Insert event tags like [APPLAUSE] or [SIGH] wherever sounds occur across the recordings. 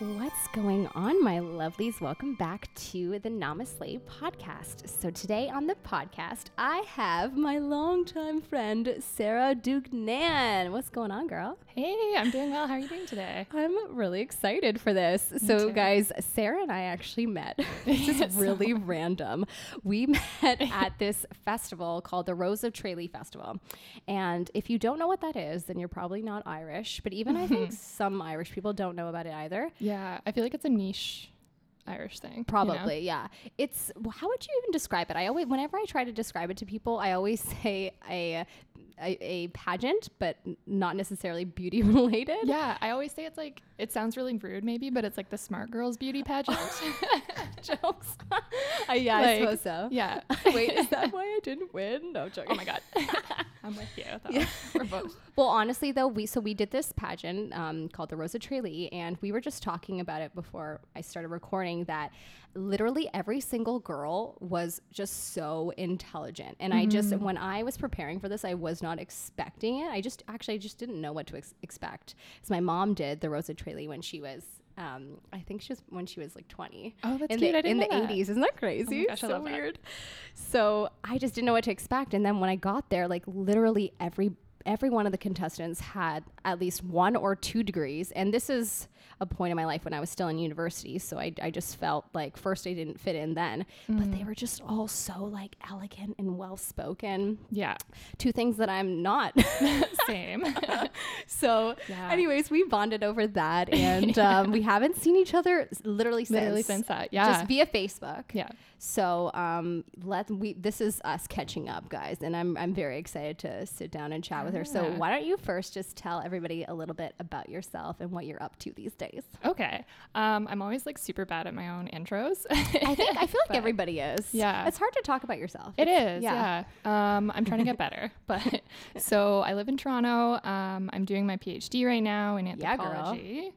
What's going on, my lovelies? Welcome back to the NamaSLAY podcast. So, today on the podcast, I have my longtime friend, Sarah Duignan. What's going on, girl? Hey, I'm doing well. How are you doing today? [LAUGHS] I'm really excited for this. so, too. guys, Sarah and I actually met. [LAUGHS] [LAUGHS] this is really random. We met at this festival called the Rose of Tralee Festival. And if you don't know what that is, then you're probably not Irish. But even I think mm-hmm. some Irish people don't know about it either. Yeah, I feel like it's a niche Irish thing. you know? Probably, yeah. It's how would you even describe it? I always, whenever I try to describe it to people, I always [LAUGHS] say a a, a pageant, but not necessarily beauty [LAUGHS] related. Yeah, I always say it's like it sounds really rude, maybe, but it's like the smart girls beauty pageant. [LAUGHS] [LAUGHS] jokes. Uh, yeah, I suppose so. yeah. [LAUGHS] Wait, is that why I didn't win? No, joking. oh my god, I'm with you. Yeah. We're both. Well, honestly, though, we so we did this pageant um, called the Rose of Tralee, and we were just talking about it before I started recording. That literally every single girl was just so intelligent, and I just when I was preparing for this, I was not expecting it. I just actually I just didn't know what to ex- expect. Because my mom did the Rosa When she was. Um, I think she was when she was like 20 Oh, that's in cute. the, I didn't in know the that. 80s. Isn't that crazy? gosh, I so love that. weird. So I just didn't know what to expect. And then when I got there, like literally every every one of the contestants had at least one or two degrees. And this is a point in my life when I was still in university. So I, I just felt like first I didn't fit in then, but they were just all so like elegant and well spoken. Yeah, Two things that I'm not. [LAUGHS] same. [LAUGHS] so, Yeah. anyways, we bonded over that, [LAUGHS] and um, we haven't seen each other literally since. Literally since that. Yeah. Just via Facebook. yeah. So um, let we this is us catching up, guys, and I'm I'm very excited to sit down and chat with her. So why don't you first just tell everybody a little bit about yourself and what you're up to these days? Okay. Um, I'm always like super bad at my own intros. I think I feel [LAUGHS] like everybody is. Yeah. it's hard to talk about yourself. It It's- is, yeah. Um, I'm trying to get better, [LAUGHS] but [LAUGHS] so I live in Toronto. Um, I'm doing my PhD right now in Yeah, anthropology,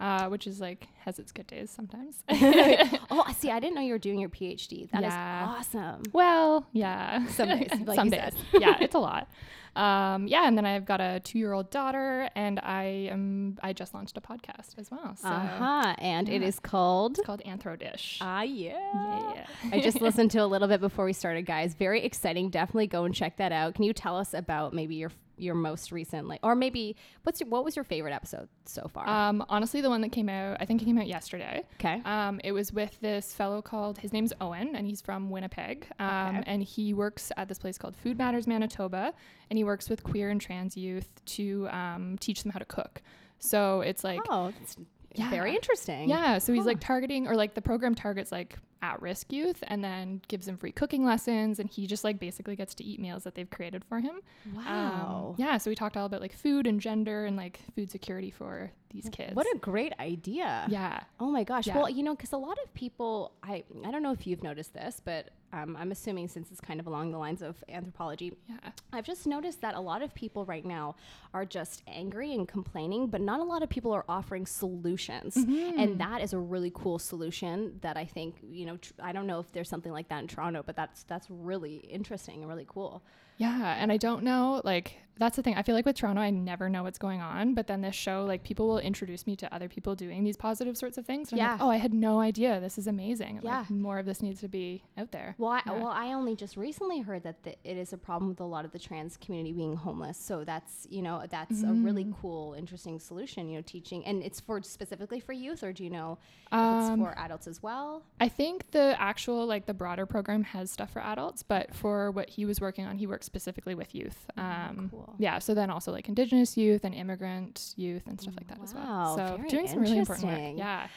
uh, which is like has its good days sometimes. oh, I see. I didn't know you were doing your PhD. That is Yeah. awesome. well, yeah, Some days, like some you days, said. yeah, it's a lot. Um, yeah, and then I've got a two-year-old daughter, and I am I just launched a podcast as well. So Uh huh. And it yeah. is called. it's called AnthroDish. Ah, yeah. yeah. I just [LAUGHS] listened to a little bit before we started, guys. Very exciting. Definitely go and check that out. Can you tell us about maybe your your most recent, like, or maybe what's your, what was your favorite episode so far? Um, honestly, the one that came out, I think it came out yesterday. okay. Um, it was with this fellow called his name's Owen, and he's from Winnipeg. Um, Okay. and he works at this place called Food Matters Manitoba, and he works with queer and trans youth to um, teach them how to cook. So it's like, oh, it's Yeah. very interesting. yeah. So he's Huh. like targeting, or like the program targets like at-risk youth, and then gives them free cooking lessons, and he just like basically gets to eat meals that they've created for him. Um, Wow. yeah. So we talked all about like food and gender and like food security for these kids. What a great idea. yeah. Oh my gosh. Yeah. Well, you know, because a lot of people, I I don't know if you've noticed this, but um, I'm assuming since it's kind of along the lines of anthropology, Yeah. I've just noticed that a lot of people right now are just angry and complaining, but not a lot of people are offering solutions. Mm-hmm. And that is a really cool solution that I think, you know, tr- I don't know if there's something like that in Toronto, but that's that's really interesting and really cool. Yeah, and I don't know, like that's the thing. I feel like with Toronto, I never know what's going on, but then this show, like people will introduce me to other people doing these positive sorts of things. And I'm like, Yeah. oh, I had no idea. This is amazing. Yeah. Like, more of this needs to be out there. Well, I, Yeah. well, I only just recently heard that the, it is a problem with a lot of the trans community being homeless. So that's you know that's a really Mm. cool, interesting solution. You know, teaching and it's for specifically for youth, or do you know if Um, it's for adults as well? I think the actual like the broader program has stuff for adults, but for what he was working on, he works specifically with youth. Um, cool. Yeah, so then also like Indigenous youth and immigrant youth and stuff like that as well. So doing some really important work. Yeah.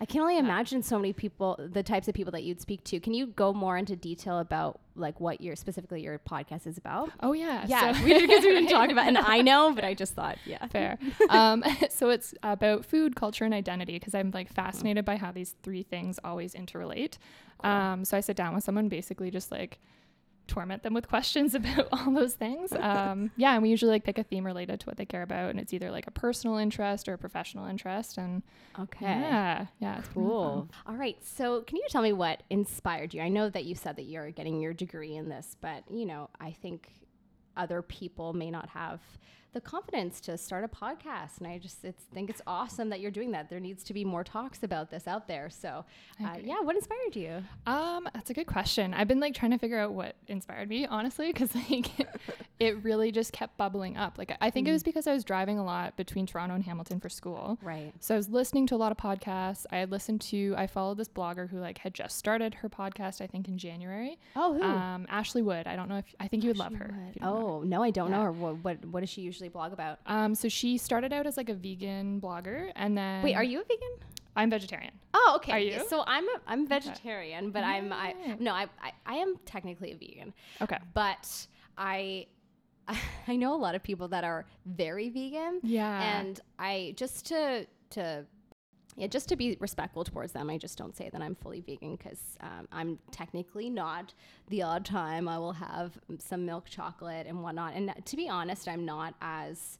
I can only imagine so many people, the types of people that you'd speak to. Can you go more into detail about like what your specifically your podcast is about? Oh yeah. Yeah, so- we, because we didn't talk about, and I know, but I just thought, yeah, [LAUGHS] Fair. [LAUGHS] um, [LAUGHS] so it's about food, culture, and identity because I'm like fascinated by how these three things always interrelate. Um, so I sit down with someone, basically just like torment them with questions [LAUGHS] about all those things. [LAUGHS] Um, yeah, and we usually like pick a theme related to what they care about, and it's either like a personal interest or a professional interest. And okay. yeah, yeah, it's. Cool. All right. So, can you tell me what inspired you? I know that you said that you're getting your degree in this, but you know, I think other people may not have the confidence to start a podcast. And I just it's, think it's awesome that you're doing that. There needs to be more talks about this out there. So, uh, yeah, what inspired you? Um, that's a good question. I've been like trying to figure out what inspired me, honestly, because [LAUGHS] like it really just kept bubbling up. Like I think mm. it was mm. because I was driving a lot between Toronto and Hamilton for school. Right. So I was listening to a lot of podcasts. I had listened to. I followed this blogger who like had just started her podcast. I think in January. Oh, who? Um, Ashley Wood. I don't know if I think you would love her. Oh no, I don't yeah. know her. What, what what does she usually blog about? Um, so she started out as like a vegan blogger, and then wait, are you a vegan? I'm vegetarian. Oh, okay. Are you? So I'm a, I'm vegetarian, okay. but I'm I no I, I I am technically a vegan. Okay. But I [LAUGHS] I know a lot of people that are very vegan. Yeah. And I just to to yeah, just to be respectful towards them, I just don't say that I'm fully vegan because um, I'm technically not. The odd time I will have some milk chocolate and whatnot. And to be honest, I'm not as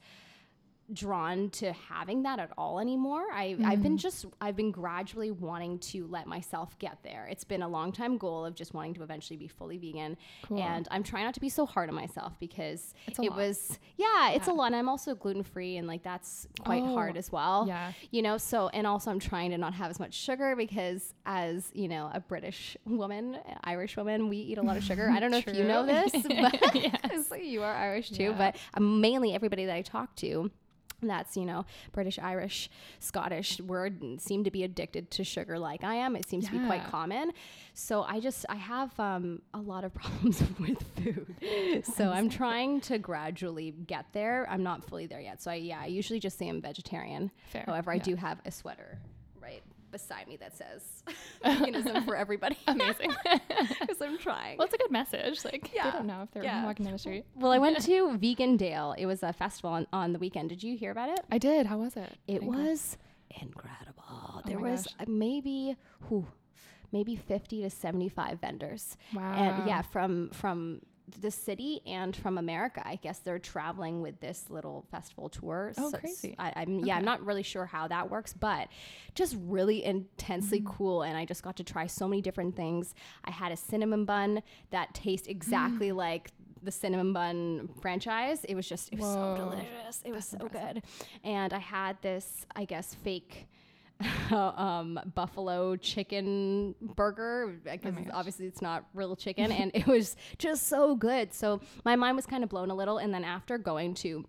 drawn to having that at all anymore. I, mm. I've been mm. just, I've been gradually wanting to let myself get there. It's been a long time goal of just wanting to eventually be fully vegan. Cool. And I'm trying not to be so hard on myself because it lot. was, yeah, it's yeah. a lot. And I'm also gluten free and like that's quite oh, hard as well. Yeah. You know, so, and also I'm trying to not have as much sugar because as, you know, a British woman, Irish woman, we eat a lot of sugar. I don't know if you [LAUGHS] know this, [LAUGHS] but yes. [LAUGHS] you are Irish too, yeah. but um, mainly everybody that I talk to that's you know british irish scottish word seem to be addicted to sugar like i am. It seems yeah. to be quite common. So i just i have um, a lot of [LAUGHS] problems with food. So i'm trying to gradually get there. I'm not fully there yet. So i yeah i usually just say i'm vegetarian. Fair. however yeah. i do have a sweater beside me that says [LAUGHS] veganism for everybody. [LAUGHS] Amazing. [LAUGHS] Because I'm trying. Well, it's a good message. Like, yeah. they don't know if they're yeah. walking down the street. Well, I went to Vegandale. It was a festival on, on the weekend. Did you hear about it? I did. How was it? It was incredible. Oh there was maybe, whew, maybe 50 to 75 vendors. Wow. And yeah, from, from, the city and from America. I guess they're traveling with this little festival tour. Oh, so crazy! I, am yeah, okay. I'm not really sure how that works, but just really intensely mm. cool. And I just got to try so many different things. I had a cinnamon bun that tastes exactly mm. [GASPS] like the cinnamon bun franchise. It was just it was Whoa. so delicious. It was so impressive. good. And I had this, I guess, fake [LAUGHS] um, buffalo chicken burger because oh obviously it's not real chicken, and it was just so good. So my mind was kind of blown a little, and then after going to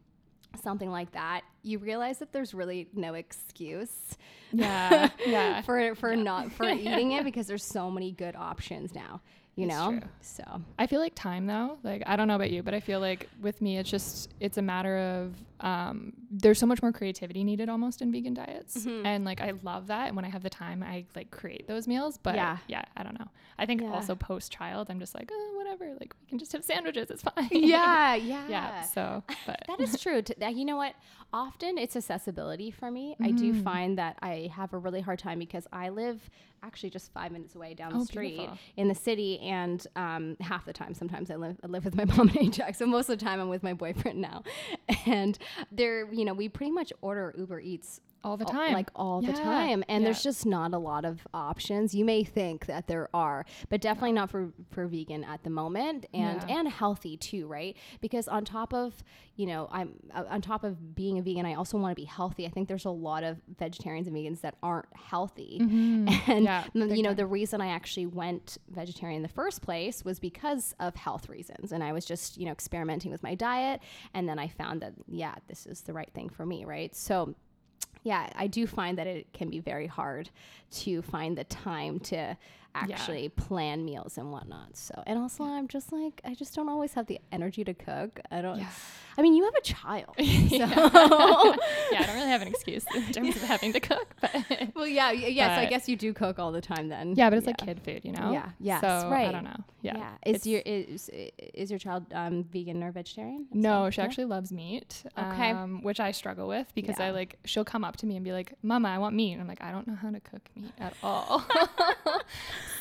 something like that, you realize that there's really no excuse. Yeah, yeah. [LAUGHS] for for yeah. not for [LAUGHS] eating it because there's so many good options now you know true. so i feel like time though like i don't know about you but i feel like with me it's just it's a matter of um, there's so much more creativity needed almost in vegan diets mm-hmm. and like i love that and when i have the time i like create those meals but yeah yeah i don't know i think yeah. also post child i'm just like oh, whatever like we can just have sandwiches it's [LAUGHS] fine yeah [LAUGHS] yeah yeah so but that is true to, that you know what often it's accessibility for me mm-hmm. i do mm. find that i have a really hard time because i live actually just five minutes away down the oh, street beautiful. in the city. And um, half the time, sometimes I live, I live with my [LAUGHS] mom and Ajax. So most of the time, I'm with my boyfriend now. And there, you know, we pretty much order Uber Eats all the time. like all yeah. the time. And yeah. there's just not a lot of options. You may think that there are, but definitely not for for vegan at the moment and yeah. and healthy too, right? Because on top of, you know, I'm uh, on top of being a vegan, I also want to be healthy. I think there's a lot of vegetarians and vegans that aren't healthy. Mm-hmm. [LAUGHS] And you know, time. the reason I actually went vegetarian in the first place was because of health reasons. And I was just, you know, experimenting with my diet and then I found that yeah, this is the right thing for me, right? So yeah, I do find that it can be very hard to find the time to actually yeah. plan meals and whatnot. So, and also I'm just like, I just don't always have the energy to cook. I don't, yeah. I mean, you have a child. [LAUGHS] So. [LAUGHS] yeah. I don't really have an excuse in terms of having to cook. [LAUGHS] But well, yeah, yes, I guess you do cook all the time then. Yeah, but it's like kid food, you know? Yeah, yeah. So right. I don't know. Yeah. yeah. Is your is is your child um, vegan or vegetarian? No, she actually loves meat. Okay. Um, which I struggle with because I like she'll come up to me and be like, "Mama, I want meat," and I'm like, "I don't know how to cook meat at all."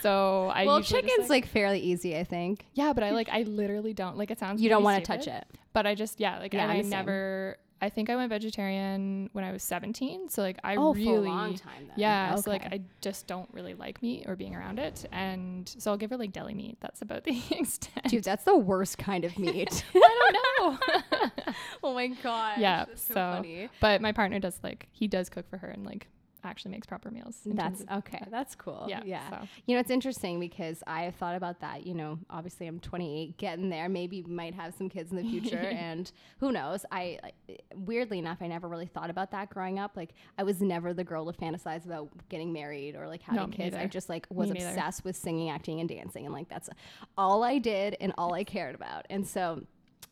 So I well, chicken's like, like, fairly easy, I think. Yeah, but I like I literally don't like it sounds. You don't want to touch it, but I just yeah like yeah, and I never I think I went vegetarian when I was 17. So like I oh, really for a long time then. Yeah, so like I just don't really like meat or being around it, and so I'll give her like deli meat. That's about the [LAUGHS] extent. Dude, that's the worst kind of meat. [LAUGHS] I don't know. [LAUGHS] oh my god. yeah, That's so, so, funny. but my partner does like he does cook for her and like actually makes proper meals. That's of- okay. That's cool. yeah, Yeah. So. You know, it's interesting because I have thought about that. You know, obviously I'm 28, getting there. Maybe might have some kids in the future, [LAUGHS] and who knows? I weirdly enough, I never really thought about that growing up. Like, I was never the girl to fantasize about getting married or like having No, kids. I just like was Me neither. obsessed with singing, acting, and dancing, and like that's all I did and all I cared about. And so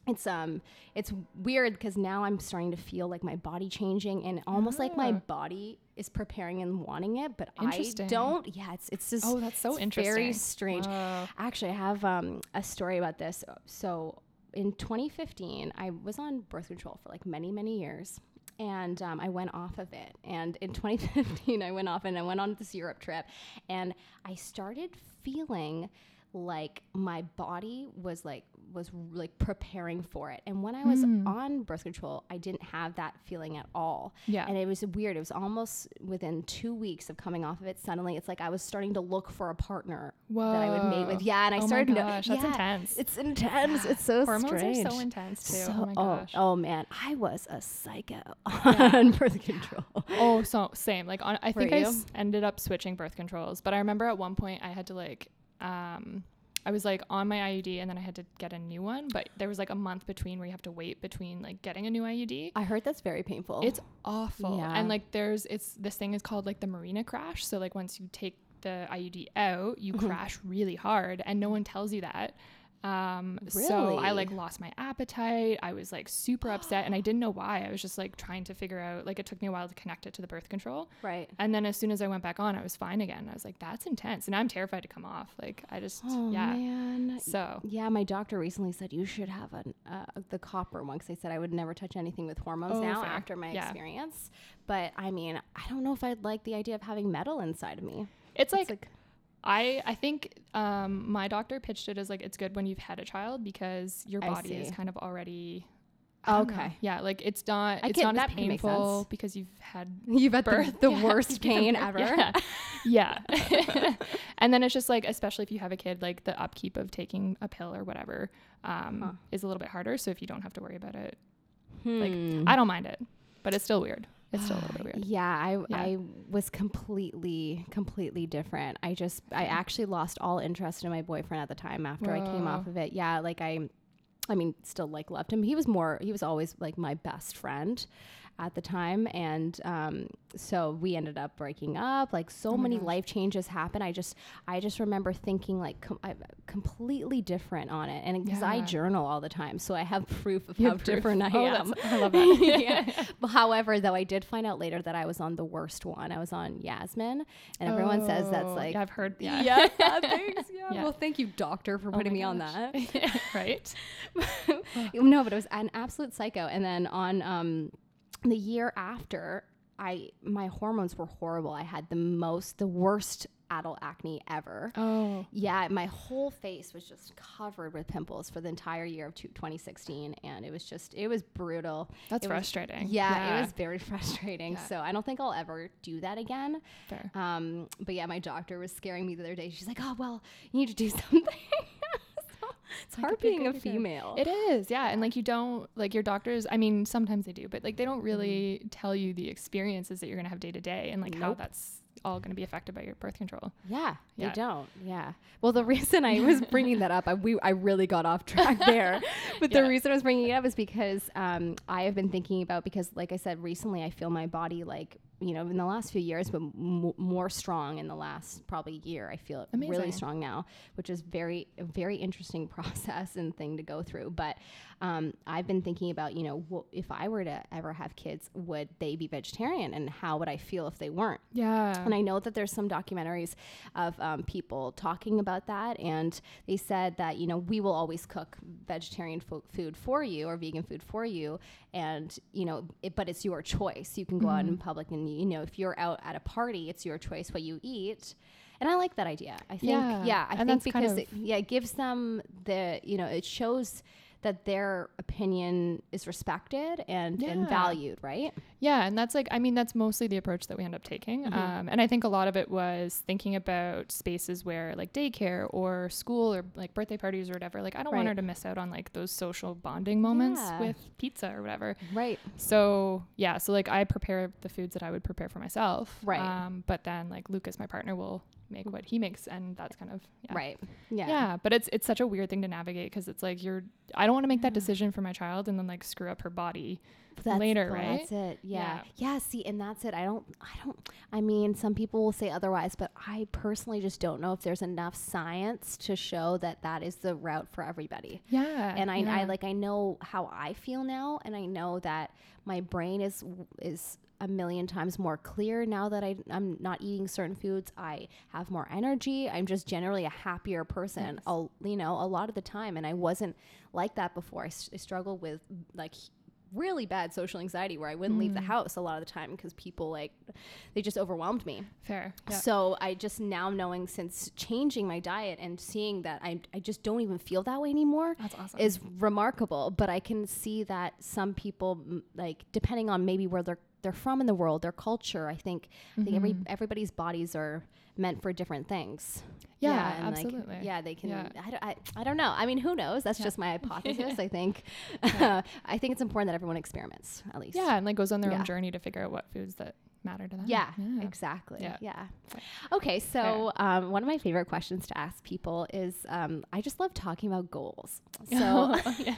it's um it's weird because now I'm starting to feel like my body changing and almost like my Ah. body is preparing and wanting it, but I don't. Yeah, it's it's just Oh, that's so interesting. Very strange. Wow. Actually, I have um, a story about this. So in 2015, I was on birth control for like many many years. And um, I went off of it. And in [LAUGHS] 2015, I went off and I went on this Europe trip. And I started feeling like my body was like was like preparing for it. And when I was Hmm. on birth control, I didn't have that feeling at all. Yeah. And it was weird. It was almost within two weeks of coming off of it. Suddenly, it's like I was starting to look for a partner that I would mate with. Yeah, and I Oh my started. no- gosh, that's yeah, intense. It's intense. It's so Hormones strange. are so intense too. So- oh my gosh. oh man, I was a psycho Yeah. [LAUGHS] on birth control. Oh, so same. Like on, I think I s- ended up switching birth controls, but I remember at one point I had to like, um, I was like on my IUD and then I had to get a new one, but there was like a month between where you have to wait between like getting a new IUD. I heard that's very painful. It's awful. Yeah. And like there's it's this thing is called like the Mirena crash. So like once you take the IUD out, you Mhm. crash really hard and no one tells you that. Um so I like lost my appetite. I was like super upset and I [GASPS] didn't know why. I was just like trying to figure out like it took me a while to connect it to the birth control. right. And then as soon as I went back on, I was fine again. I was like that's intense and I'm terrified to come off. Like I just Oh yeah. man. So Yeah, my doctor recently said you should have an, uh, the copper one because they said I would never touch anything with hormones Oh, now fair. after my Yeah. experience. But I mean, I don't know if I'd like the idea of having metal inside of me. it's like I I think um, my doctor pitched it as like it's good when you've had a child because your body is kind of already don't know. Okay. Yeah, like it's not I it's not that as painful because you've had [LAUGHS] you've had birth. the, the [LAUGHS] Yeah, worst pain ever. Yeah. [LAUGHS] yeah. and then it's just like especially if you have a kid like the upkeep of taking a pill or whatever um, Huh. is a little bit harder so if you don't have to worry about it Hmm. I don't mind it but it's still weird it's still a little bit [SIGHS] weird Yeah, I Yeah. I was completely completely different. I just I actually lost all interest in my boyfriend at the time after I came off of it. Yeah, like I I mean, still like loved him. He was more he was always like my best friend at the time and um so we ended up breaking up like so Oh many gosh. life changes happened i just i just remember thinking like com- completely different on it and because i journal all the time so i have [LAUGHS] proof of how proof. different i Oh, am [LAUGHS] I love that. [LAUGHS] yeah. But however, though, I did find out later that I was on the worst one. I was on Yasmin, and everyone says that's Oh, like, I've heard yeah, yeah, thanks, yeah. Yeah. Well, thank you, doctor, for Oh putting me on gosh. that. right no, but it was an absolute psycho. And then on um, the year after, I my hormones were horrible. I had the most, the worst adult acne ever. oh Yeah, my whole face was just covered with pimples for the entire year of two- 2016, and it was just, it was brutal. that's It was- frustrating Yeah, it was very [LAUGHS] frustrating. Yeah. So I don't think I'll ever do that again. fair Um, but yeah, my doctor was scaring me the other day. She's like, "Oh well, you need to do [LAUGHS] something." It's hard being a female. It is, yeah. And like you don't like your doctors, I mean, sometimes they do, but like they don't really Mm-hmm. tell you the experiences that you're gonna have day to day and like how that's all gonna be affected by your birth control. yeah, Yeah. they don't. Yeah. [LAUGHS] Well, the reason I was bringing that up, I, we I really got off track [LAUGHS] there. But Yeah. the reason I was bringing it up is because um, I have been thinking about because, like I said, recently I feel my body like you know in the last few years, but m- more strong in the last probably year. I feel it really strong now, which is very a very interesting [LAUGHS] process and thing to go through. But um, I've been thinking about you know wh- if I were to ever have kids, would they be vegetarian, and how would I feel if they weren't? Yeah. And I know that there's some documentaries of um, people talking about that, and they said that you know we will always cook vegetarian fo- food for you or vegan food for you, and you know, it, but it's your choice. You can go out in public, and you know, if you're out at a party, it's your choice what you eat. And I like that idea. I think, Yeah. yeah, I And think that's kind because of- it, yeah, it gives them the you know, it shows that their opinion is respected and, and valued, right? Yeah, and that's like I mean that's mostly the approach that we end up taking. Mhm. Um, and I think a lot of it was thinking about spaces where like daycare or school or like birthday parties or whatever. Like I don't want her to miss out on like those social bonding moments Yeah. with pizza or whatever. Right. So yeah, so like I prepare the foods that I would prepare for myself. Right. Um, but then like Lucas, my partner, will make what he makes, and that's kind of yeah. Right. Yeah. Yeah. but it's it's such a weird thing to navigate because it's like you're I don't want to make that decision for my child and then like screw up her body. That's, later, right? That's it. Yeah. Yeah. yeah. See, and that's it. I don't. I don't. I mean, some people will say otherwise, but I personally just don't know if there's enough science to show that that is the route for everybody. Yeah. and I, I like I know how I feel now, and I know that my brain is is a million times more clear now that I, I'm not eating certain foods. I have more energy. I'm just generally a happier person. Yes. A, you know, a lot of the time, and I wasn't like that before. I, s- I struggled with like really bad social anxiety where I wouldn't leave the Mm. house a lot of the time because people like they just overwhelmed me. fair. Yeah. So I just now knowing since changing my diet and seeing that I, I just don't even feel that way anymore That's awesome. is remarkable. But I can see that some people mm, like depending on maybe where they're they're from in the world, their culture. I think I think every Mhm. everybody's bodies are meant for different things. Yeah, like, absolutely. yeah, they can. Yeah. I, don't, I, I don't know. I mean, who knows? That's Yeah. just my [LAUGHS] hypothesis. I think. Yeah. [LAUGHS] I think it's important that everyone experiments at least. yeah, and like goes on their Yeah. own journey to figure out what foods that matter to them. Yeah, exactly. Yeah. Yeah. Okay, so um, one of my favorite questions to ask people is um, I just love talking about goals. [LAUGHS] So, yes.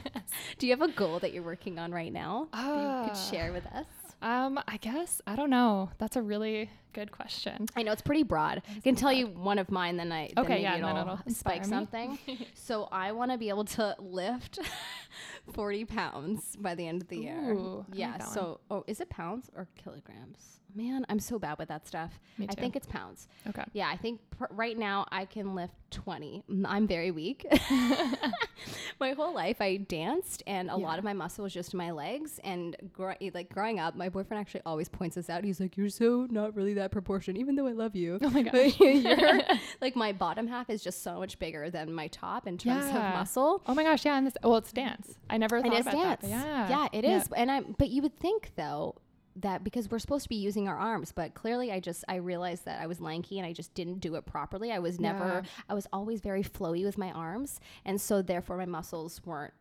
do you have a goal that you're working on right now that you could Ah. share with us? Um, I guess I don't know. That's a really good question. I know it's pretty broad. I can tell you one of mine, then I then Okay, yeah, it'll, it'll spike me. something. [LAUGHS] so I want to be able to lift [LAUGHS] 40 pounds by the end of the year. Ooh, I like yeah. So, oh, is it pounds or kilograms? Man, I'm so bad with that stuff. Me too. I think it's pounds. Okay. Yeah, I think pr- right now I can lift 20. Mm, I'm very weak. [LAUGHS] my whole life I danced and a Yeah. lot of my muscle was just in my legs and gr- like growing up my boyfriend actually always points this out. He's like you're so not really that proportion even though I love you. Oh my [LAUGHS] gosh. [LAUGHS] [LAUGHS] like my bottom half is just so much bigger than my top in terms Yeah. of muscle. Oh my gosh, yeah, and this well, it's dance. I never thought about dance. that. yeah, yeah, it is. And I but you would think though that because we're supposed to be using our arms, but clearly I just I realized that I was lanky and I just didn't do it properly. I was never Yeah. I was always very flowy with my arms, and so therefore my muscles weren't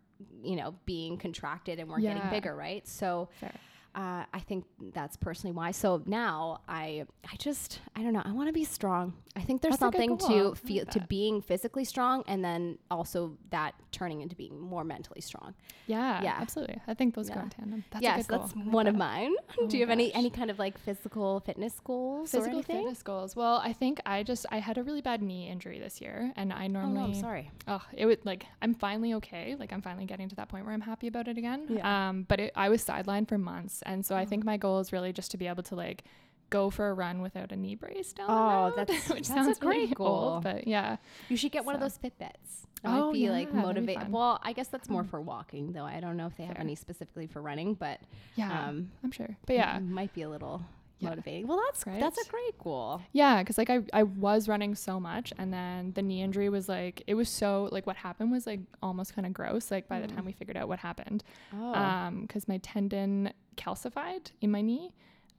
you know being contracted and weren't getting bigger, right? So Fair. Uh, I think that's personally why. So now I I just I don't know. I want to be strong. I think there's That's something to like feel to being physically strong, and then also that turning into being more mentally strong. Yeah, Yeah. absolutely. I think those Yeah. go in tandem. That's a yes, goal. that's like one of mine. Oh Do you have any gosh. any kind of like physical fitness goals Physical fitness goals. Well, I think I just I had a really bad knee injury this year, and I normally. Oh no, I'm sorry. Oh, it would like I'm finally okay. Like I'm finally getting to that point where I'm happy about it again. Yeah. Um, but it, I was sidelined for months, and so I Oh. think my goal is really just to be able to like go for a run without a knee brace down Oh, the road, that's- [LAUGHS] which that's a sounds great really goal. old, but yeah. You should get one of those Fitbits. That Oh, be like yeah, that'd be motivate. fun. Well, I guess that's more Mm. for walking though. I don't know if they have any specifically for running, but Yeah, um, I'm sure. But yeah, might be a little Yeah. motivating. Well, that's that's a great goal. Yeah, because like I, I was running so much, and then the knee injury was like it was so like what happened was like almost kind of gross. Like by the Mm. time we figured out what happened, Oh, um, because my tendon calcified in my knee,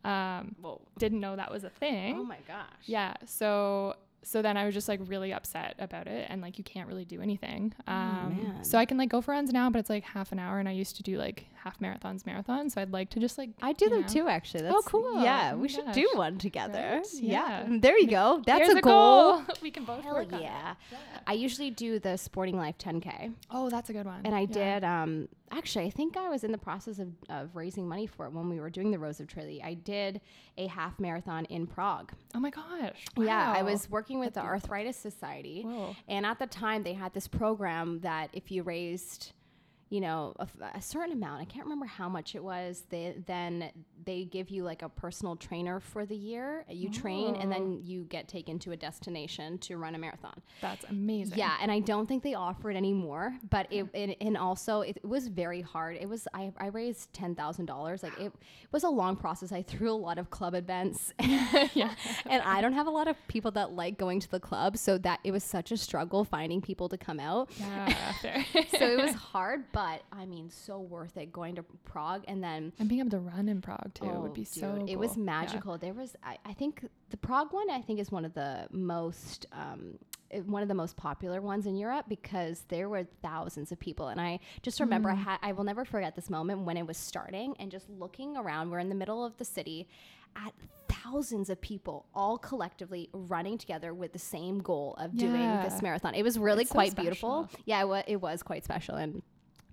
um, whoa! didn't know that was a thing. Oh my gosh. Yeah, so so then I was just like really upset about it, and like you can't really do anything. Um, man. so I can like go for runs now, but it's like half an hour, and I used to do like half marathons, marathons. So I'd like to just like I do them know. too, actually. That's, Oh, cool. Yeah, Oh we my should do one together. Right? Yeah. Yeah. There you go. That's Here's a goal. [LAUGHS] we can both Hell work on yeah. I usually do the Sporting Life 10K. Oh, that's a good one. And I Yeah. did, um, actually, I think I was in the process of, of raising money for it when we were doing the Rose of Tralee. I did a half marathon in Prague. Oh my gosh. Yeah, I was working with That's the beautiful. Arthritis Society. Whoa. And at the time, they had this program that if you raised, you know, a certain amount, I can't remember how much it was, they, then they give you like a personal trainer for the year. You train and Oh. then you get taken to a destination to run a marathon. That's amazing. Yeah, and I don't think they offer it anymore. But it, hmm. it and also it, was very hard. It was I, I raised ten thousand dollars. Like it, was a long process. I threw a lot of club events, [LAUGHS] [LAUGHS] yeah. and I don't have a lot of people that like going to the club. So that it was such a struggle finding people to come out. Yeah. [LAUGHS] So it was hard, but but I mean, so worth it going to Prague and then And being able to run in Prague too would be Oh, so. dude, It was cool. Yeah. magical. There was, I, I think, the Prague one. I think is one of the most, um, uh, one of the most popular ones in Europe because there were thousands of people, and I just remember Mm. I had, I will never forget this moment when it was starting and just looking around. We're in the middle of the city. At thousands of people all collectively running together with the same goal of doing this marathon. It was really It's so quite beautiful. Yeah, it, wa- it was quite special. And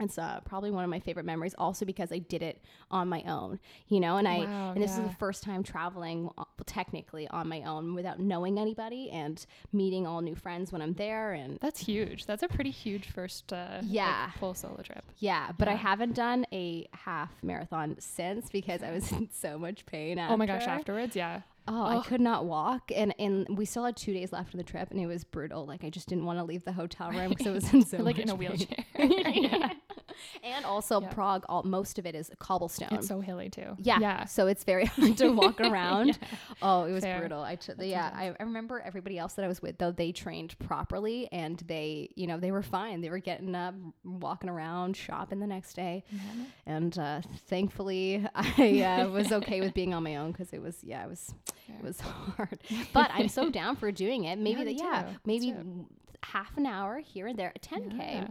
it's uh, probably one of my favorite memories also because I did it on my own, you know, and I, Wow, and this is the first time traveling uh, technically on my own without knowing anybody and meeting all new friends when I'm there. And That's huge. That's a pretty huge first. Uh, like, Yeah. full solo trip. yeah, but I haven't done a half marathon since because I was [LAUGHS] in so much pain. Oh my gosh! Afterwards, yeah. Oh, I could not walk, and and we still had two days left of the trip, and it was brutal. Like I just didn't want to leave the hotel room because it was [LAUGHS] in so like in a wheelchair. [LAUGHS] yeah. [LAUGHS] And also. Prague, all most of it is cobblestone. It's so hilly too. yeah. Yeah. So it's very [LAUGHS] hard to walk [LAUGHS] around. Yeah. Oh, it was Fair. brutal. I yeah, I, I remember everybody else that I was with though they trained properly and they, you know, they were fine. They were getting up, walking around, shopping the next day, and uh, thankfully I uh, was okay with being on my own because it was yeah, it was it was hard. But I'm so down for doing it. Maybe Yeah, me yeah. Maybe half an hour here and there, 10k. Yeah.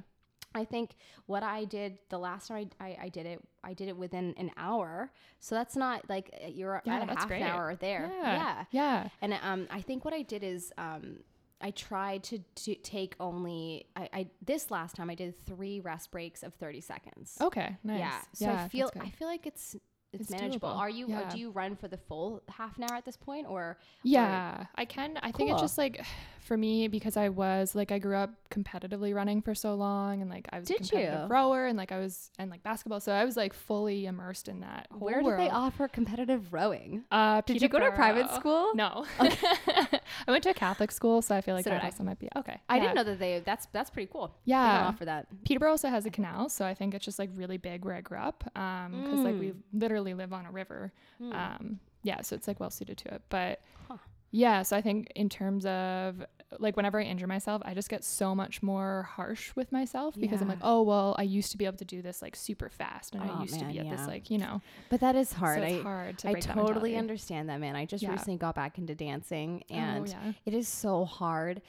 I think what I did the last time I, I, I did it, I did it within an hour. So that's not like uh, you're Yeah, at a half great. an hour there. Yeah. Yeah. Yeah. And um, I think what I did is um, I tried to, to take only, I, I this last time I did three rest breaks of 30 seconds. Okay. Nice. Yeah. So yeah, I feel. I feel like it's, it's, It's manageable. doable. Are you, uh, Yeah. do you run for the full half an hour at this point or? Yeah, I can. I think it's just like for me because I was like I grew up competitively running for so long, and like I was a competitive you? rower, and like I was and like basketball, so I was like fully immersed in that. Where do world. they offer competitive rowing? Uh, Did you go to a private school? No, [LAUGHS] I went to a Catholic school, so I feel like So that did I. also might be okay. I yeah. didn't know that they, that's, that's pretty cool. Yeah. They don't offer that. Peterborough also has a canal, so I think it's just like really big where I grew up. Um, because like we Mm. literally live on a river. Hmm. Um, yeah, so it's like well suited to it. But Huh. Yeah, so I think in terms of like whenever I injure myself, I just get so much more harsh with myself because I'm like, oh well, I used to be able to do this like super fast, and I Oh, used to be man, at this like you know. But that is hard. So it's I, hard to I totally understand that, man. I just Yeah. recently got back into dancing, Oh, and yeah. it is so hard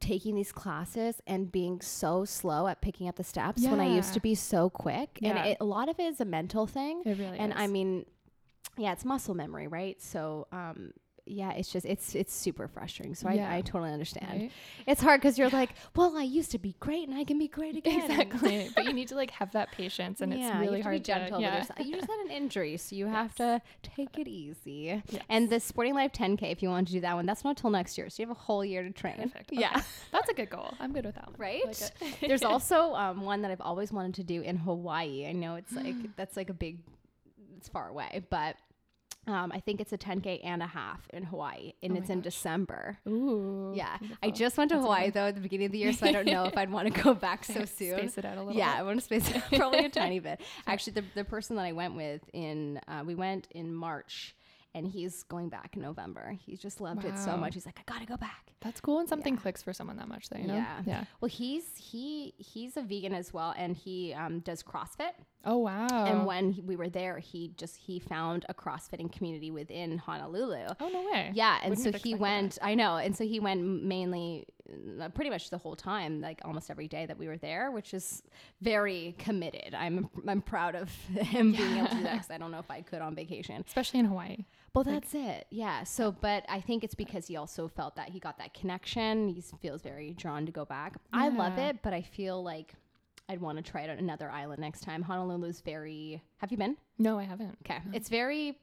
taking these classes and being so slow at picking up the steps when I used to be so quick. And it, a lot of it is a mental thing. It really and is. I mean, yeah, it's muscle memory, right? So, um, yeah, it's just it's it's super frustrating. So Yeah. I, I totally understand. Right? It's hard because you're like, well, I used to be great and I can be great [LAUGHS] again. exactly. [LAUGHS] but you need to like have that patience, and yeah, it's really hard to be gentle to. Yeah. You just [LAUGHS] had an injury, so you have to take it easy. Yes. And the Sporting Life 10K, if you want to do that one, that's not till next year, so you have a whole year to train. Perfect. Yeah, That's a good goal. I'm good with that one. right. Like. There's also um, one that I've always wanted to do in Hawaii. I know it's like [GASPS] that's like a big, it's far away, but. Um, I think it's a 10k and a half in Hawaii, and Oh it's in gosh. December. Ooh. Yeah, I just went to That's Hawaii though at the beginning of the year, so I don't know if I'd want to [LAUGHS] go back so soon. Space it out a little Yeah, bit. I want to space it [LAUGHS] probably a tiny bit. Actually, the, the person that I went with in uh, we went in March, and he's going back in November. He just loved it so much. He's like, I gotta go back. That's cool when something Yeah. clicks for someone that much, though. You know? Yeah. Yeah. Well, he's he he's a vegan as well, and he um, does CrossFit. Oh wow. And when he, we were there, he just he found a CrossFitting community within Honolulu. oh no way. Yeah, and Wouldn't so he expected that. went. I know, and so he went mainly, Uh, pretty much the whole time, like almost every day that we were there, which is very committed. I'm I'm proud of [LAUGHS] him being able to do that because I don't know if I could on vacation. Especially in Hawaii. Well, that's it. Yeah. So, but I think it's because he also felt that he got that connection. He feels very drawn to go back. I love it, but I feel like I'd want to try it on another island next time. Honolulu's very. Have you been? No, I haven't. Okay, it's very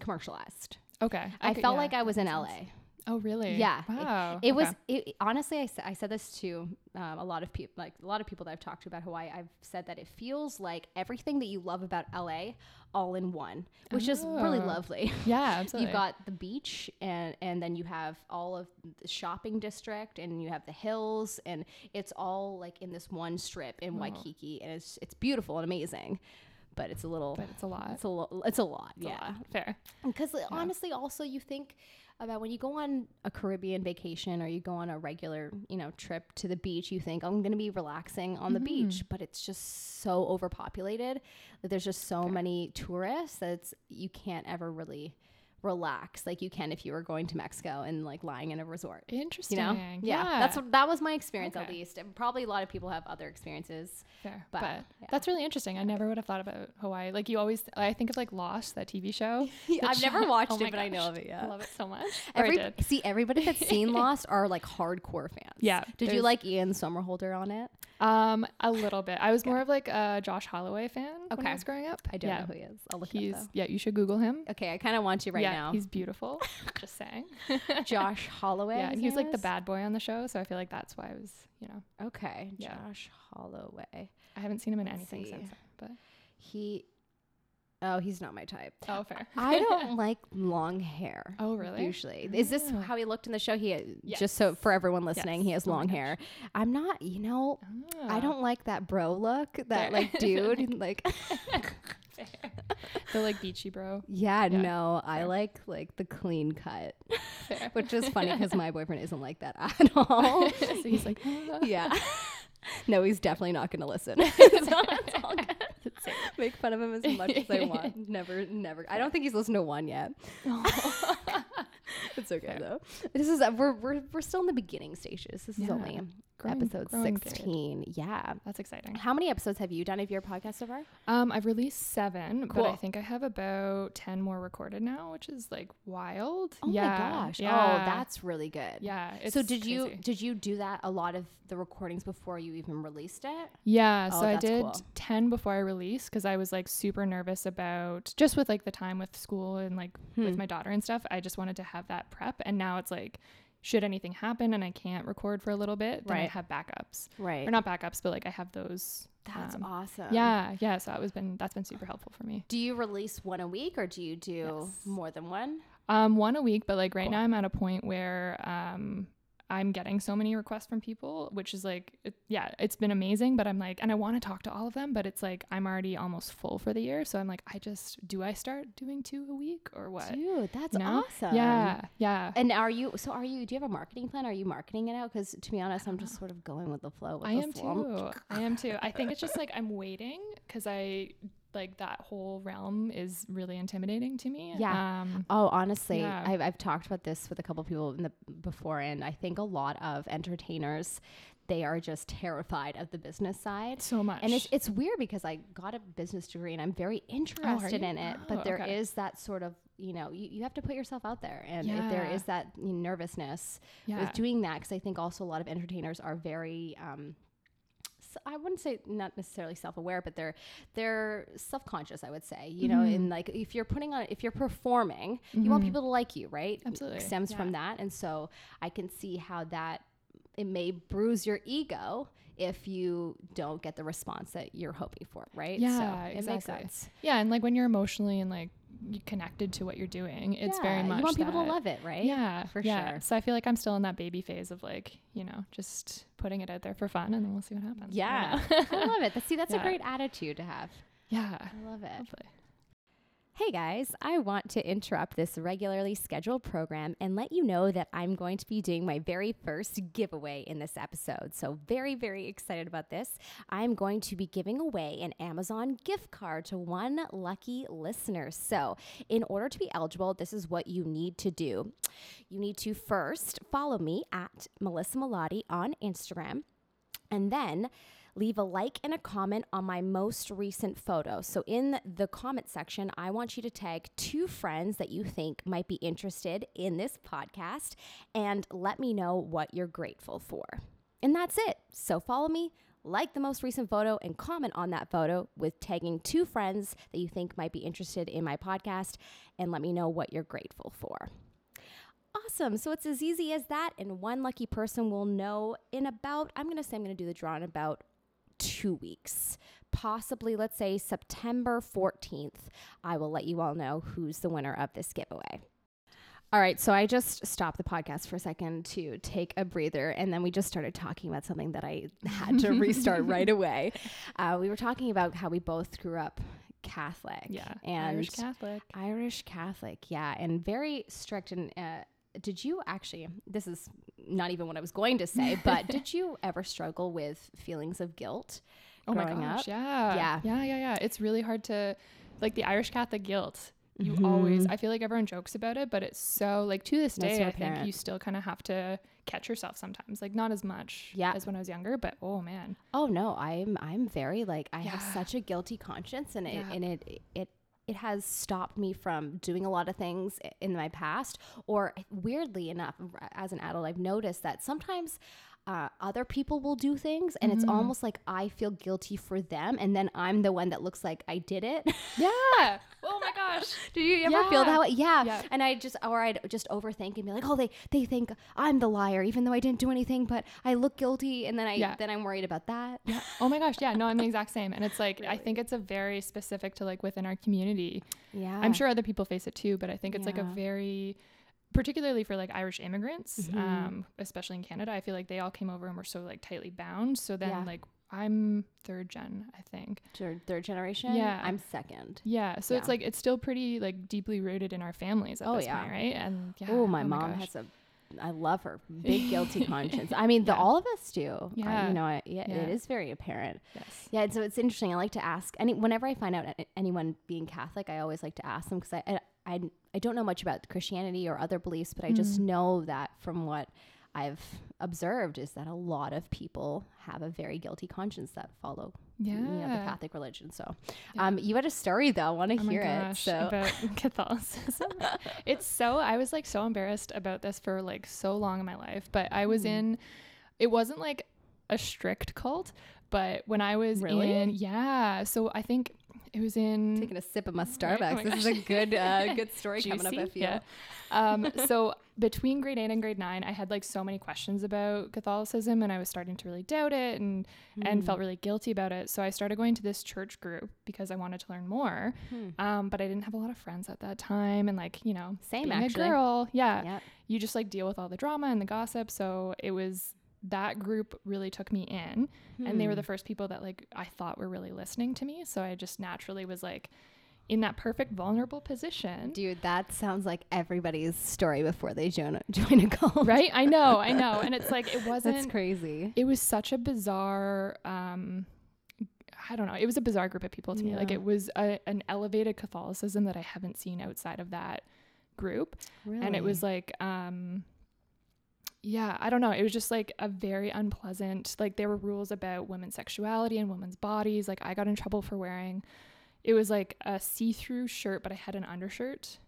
commercialized. Okay. I, could- felt yeah, like I was in LA. sense. Oh really? Yeah, it- Wow. It was Okay. it, honestly. I, I said this to um, a lot of people, like a lot of people that I've talked to about Hawaii. I've said that it feels like everything that you love about LA, all in one, which is really Oh. lovely. [LAUGHS] Yeah, absolutely. You've got the beach, and and then you have all of the shopping district, and you have the hills, and it's all like in this one strip in Waikiki, and it's it's beautiful and amazing. but it's a little. but it's a lot. it's a lo- It's a lot. It's a yeah. lot. Fair. Because honestly, also you think about when you go on a Caribbean vacation or you go on a regular, you know, trip to the beach, you think I'm going to be relaxing on the mm-hmm. beach, but it's just so overpopulated that there's just so many tourists that it's, you can't ever really relax like you can if you were going to Mexico and like lying in a resort. Interesting. You know? Yeah. That's what that was my experience at least. And probably a lot of people have other experiences. Fair. But, But, yeah. that's really interesting. I never would have thought about Hawaii. Like you always, I think of like Lost, that TV show. [LAUGHS] I've never [LAUGHS] oh watched Oh it, but I know of it. Yeah. I love it so much. Every, see, everybody that's seen [LAUGHS] Lost are like hardcore fans. Yeah, Did you like Ian Somerhalder on it? Um, a little bit. I was more of like a Josh Holloway fan when I was growing up. I don't yeah. know who he is. I'll look He's up yeah. You should Google him. Okay, I kind of want to right yeah, now. he's beautiful. [LAUGHS] Just saying. Josh [LAUGHS] Holloway. yeah, and he was like the bad boy on the show, so I feel like that's why I was, you know, Okay, Yeah. Josh Holloway. I haven't seen him in Let's anything see. since. But He. Oh, he's not my type. oh, fair. I don't [LAUGHS] like long hair. Oh, really? Usually, is this Oh. how he looked in the show? He Yes. just so for everyone listening, he has Oh long hair. I'm not. You know, I Ah, don't like that bro look. That Fair. like dude. [LAUGHS] like, the like beachy bro. yeah, Yeah, no, I like like the clean cut, Fair. [LAUGHS] which is funny because my boyfriend isn't like that at all. so he's like, "Ah." yeah. no, he's definitely not going to listen. it's all good. [LAUGHS] [LAUGHS] Make fun of him as much as I want. [LAUGHS] Never, never. I don't think he's listened to one yet. It's okay Fair. though. This is uh, we're we're we're still in the beginning stages. This is only Growing- episode growing period. sixteen. Yeah. That's exciting. How many episodes have you done of your podcast so far? Um, I've released seven, but I think I have about ten more recorded now, which is like wild. Oh yeah, my gosh! Yeah. Oh, that's really good. yeah. so did you did you do that a lot of the recordings before you even released it? Yeah, Oh, so I did cool. 10 before I released because I was like super nervous about just with like the time with school and like with Hmm. my daughter and stuff. I just wanted to have that prep. And now it's like, should anything happen and I can't record for a little bit, then I have backups. Right. Or not backups, but like I have those. That's um, awesome. Yeah, yeah. So that was been that's been super helpful for me. Do you release one a week or do you do Yes. more than one? Um, one a week, but like right Cool. now I'm at a point where um I'm getting so many requests from people, which is like, it, yeah, it's been amazing. But I'm like, and I want to talk to all of them, but it's like I'm already almost full for the year, so I'm like, I just do I start doing two a week or what? Dude, that's You know? awesome. Yeah, yeah. And are you so are you do you have a marketing plan? Are you marketing it out? Because to be honest, I'm just [GASPS] sort of going with the flow. With I this am too. I am too. I think it's just like I'm waiting because I like that whole realm is really intimidating to me. Yeah. Um, Oh, honestly, Yeah. I've, I've talked about this with a couple people in the before, and I think a lot of entertainers they are just terrified of the business side. so much. And it's it's weird because I got a business degree and I'm very interested you? in it, Oh, but there is okay. that sort of you know you, you have to put yourself out there, and if there Yeah. is that nervousness yeah. with doing that, because I think also a lot of entertainers are very. Um, I wouldn't say not necessarily self-aware, but they're they're self-conscious. I would say, you know, Mhm. and like if you're putting on, if you're performing, you want Mhm. people to like you, right? Absolutely, stems from that, and so I can see how that it may bruise your ego if you don't get the response that you're hoping for, right? Yeah, so it makes exactly. sense. Yeah, and like when you're emotionally and like y- connected to what you're doing, it's very Yeah, much you want people that- to love it, right? Yeah, for yeah. sure. So I feel like I'm still in that baby phase of like, you know, just putting it out there for fun, and then we'll see what happens. Yeah, don't. I love it. That's- See, that's a [LAUGHS] great attitude to have. yeah. I love it. Hopefully. Hey guys, I want to interrupt this regularly scheduled program and let you know that I'm going to be doing my very first giveaway in this episode. So, very, very excited about this. I'm going to be giving away an Amazon gift card to one lucky listener. So, in order to be eligible, this is what you need to do. You need to first follow me at Melissa Melottey on Instagram and then leave a like and a comment on my most recent photo. So, in the comment section, I want you to tag two friends that you think might be interested in this podcast and let me know what you're grateful for. And that's it. So, follow me. Like the most recent photo and comment on that photo with tagging two friends that you think might be interested in my podcast and let me know what you're grateful for. Awesome. So it's as easy as that. And one lucky person will know in about, I'm going to say I'm going to do the draw in about two weeks. Possibly, let's say September 14th. I will let you all know who's the winner of this giveaway. All right, so I just stopped the podcast for a second to take a breather, and then we just started talking about something that I had to restart [LAUGHS] right away. Uh, we were talking about how we both grew up Catholic. Yeah. and Irish Catholic. Irish Catholic, yeah, and very strict. And uh, did you actually? This is not even what I was going to say, but [LAUGHS] did you ever struggle with feelings of guilt Oh my growing gosh. up? Yeah. Yeah. Yeah. Yeah. Yeah. It's really hard to, like the Irish Catholic guilt. You Mhm. always, I feel like everyone jokes about it, but it's so, like to this day, I think you still kind of have to catch yourself sometimes. Like not as much Yeah. as when I was younger, but oh man. Oh no, I'm I'm very like I have such a guilty conscience, and it Yeah. and it it it has stopped me from doing a lot of things in my past. Or weirdly enough, as an adult, I've noticed that sometimes. Uh, other people will do things and it's Mhm. almost like I feel guilty for them and then I'm the one that looks like I did it. [LAUGHS] Yeah. [LAUGHS] oh my gosh. Do you ever feel that way? Yeah. Yeah. And I just, or I'd just overthink and be like, oh, they, they think I'm the liar, even though I didn't do anything, but I look guilty. And then I, Yeah. then I'm worried about that. Yeah. Oh my gosh. Yeah. No, I'm the exact same. And it's [LAUGHS] like, I think it's a very specific to like within our community. Yeah. I'm sure other people face it too, but I think it's like a very, particularly for like Irish immigrants, Mhm. um, especially in Canada, I feel like they all came over and were so like tightly bound. So then Yeah. like I'm third gen, I think. Third, third generation. Yeah. I'm second. Yeah. So it's like it's still pretty like deeply rooted in our families at Oh, this yeah. point, right? And yeah. oh, my mom gosh. has a, I love her big [LAUGHS] guilty conscience. I mean, the, Yeah. all of us do. Yeah. you know, I, yeah, Yeah. it is very apparent. Yes. Yeah, so it's interesting. I like to ask any whenever I find out anyone being Catholic, I always like to ask them because I, I I I don't know much about Christianity or other beliefs, but I just Mm. know that from what I've observed is that a lot of people have a very guilty conscience that follow Yeah. you know, the Catholic religion. So, Yeah. um, you had a story though. I want to Oh my hear it. So, [LAUGHS] about Catholicism. [LAUGHS] it's so I was like so embarrassed about this for like so long in my life, but I was Hmm. in it wasn't like a strict cult, but when I was Really? in yeah, so I think it was in taking a sip of my Right, oh Starbucks. my this is a good uh, [LAUGHS] good story coming up. I feel. yeah. um, so between grade eight and grade nine, I had like so many questions about Catholicism, and I was starting to really doubt it, and and Hmm. felt really guilty about it. So I started going to this church group because I wanted to learn more. Hmm. Um, but I didn't have a lot of friends at that time, and like you know, Same, being actually. a girl, yeah, Yep. you just like deal with all the drama and the gossip. So it was that group really took me in, and they were Hmm. the first people that like I thought were really listening to me. So I just naturally was like in that perfect vulnerable position. Dude, that sounds like everybody's story before they join a, join a cult. right i know i know and it's like it [LAUGHS] wasn't crazy. it was such a bizarre um i don't know it was a bizarre group of people to me like it was a, an elevated catholicism that i haven't seen outside of that group Really? and it was like um yeah i don't know it was just like a very unpleasant like there were rules about women's sexuality and women's bodies like i got in trouble for wearing it was like a see-through shirt but i had an undershirt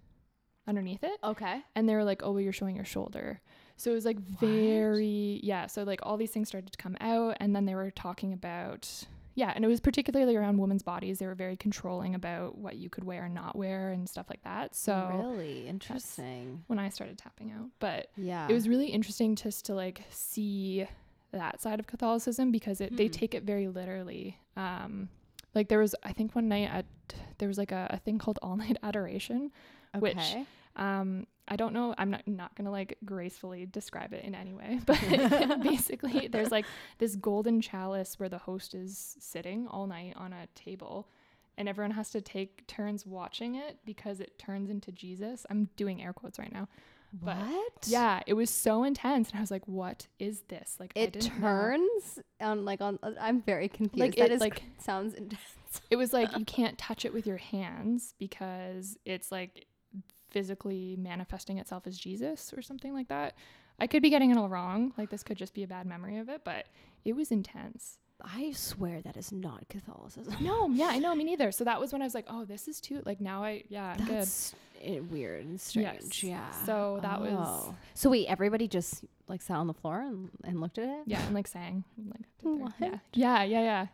underneath it okay. and they were like, "Oh, well, you're showing your shoulder." So it was like very yeah. So like all these things started to come out, and then they were talking about yeah, and it was particularly around women's bodies. They were very controlling about what you could wear and not wear and stuff like that. So really interesting. when I started tapping out, but Yeah. it was really interesting just to like see that side of Catholicism because it they Hmm. take it very literally. Um, like there was I think one night at there was like a, a thing called [LAUGHS] all night adoration which um i don't know i'm not not gonna like gracefully describe it in any way [LAUGHS] but [LAUGHS] basically there's like this golden chalice where the host is sitting all night on a table and everyone has to take turns watching it because it turns into jesus i'm doing air quotes right now but- what? yeah it was so intense and i was like what is this like I It didn't know. turns on like on. uh, I'm very confused. Like, that it, is like- [LAUGHS] sounds intense. it was like you can't touch it with your hands because it's like physically manifesting itself as Jesus or something like that. I could be getting it all wrong. Like this could just be a bad memory of it, but it was intense. I swear that is not Catholicism. No, yeah, I [LAUGHS] know, me neither. So that was when I was like, oh, this is too like now I yeah, I'm good. That's eh, weird and strange. Yes. Yeah. So that was- Oh. So wait, everybody just like sat on the floor and, and looked at it. Yeah, and like sang. and, Like their- yeah. Yeah, yeah, yeah.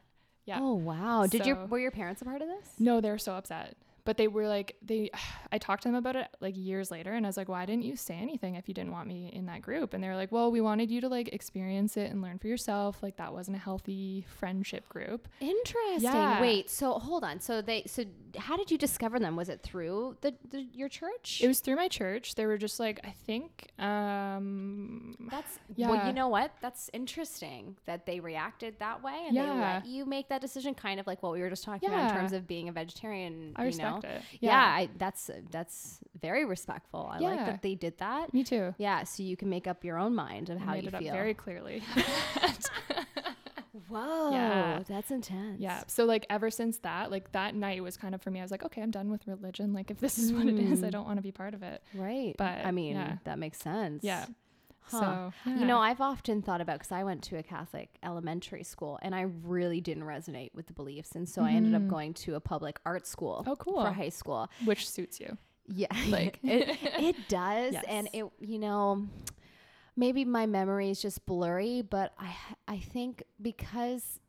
Yeah. Oh wow! Did your were your parents a part of this? No, they're so upset. But they were like they [SIGHS] I talked to them about it like years later and I was like, "Why didn't you say anything if you didn't want me in that group?" And they were like, "Well, we wanted you to like experience it and learn for yourself. Like that wasn't a healthy friendship group." Interesting. Yeah. Wait, so hold on. So they so how did you discover them? Was it through the, the your church? It was through my church. They were just like, I think um That's well, you know what? That's interesting that they reacted that way and they let you make that decision, kind of like what we were just talking about in terms of being a vegetarian. I you respect know? it. Yeah, I, that's that's very respectful. I like that they did that. Me too. Yeah, so you can make up your own mind of I how you feel. very clearly. [LAUGHS] [LAUGHS] Whoa, Yeah. that's intense. yeah. So like ever since that, like that night was kind of for me. I was like, okay, I'm done with religion. Like if this is what it is, I Mm. don't want to be part of it. right. But, I mean, yeah. that makes sense. Yeah. Huh. So You know. I've often thought about because I went to a Catholic elementary school and I really didn't resonate with the beliefs. And so I ended up Mhm. going to a public art school Oh, cool. for high school. which suits you. Yeah, [LAUGHS] Like- it, it [LAUGHS] does. And it, you know, maybe my memory is just blurry, but I, I think because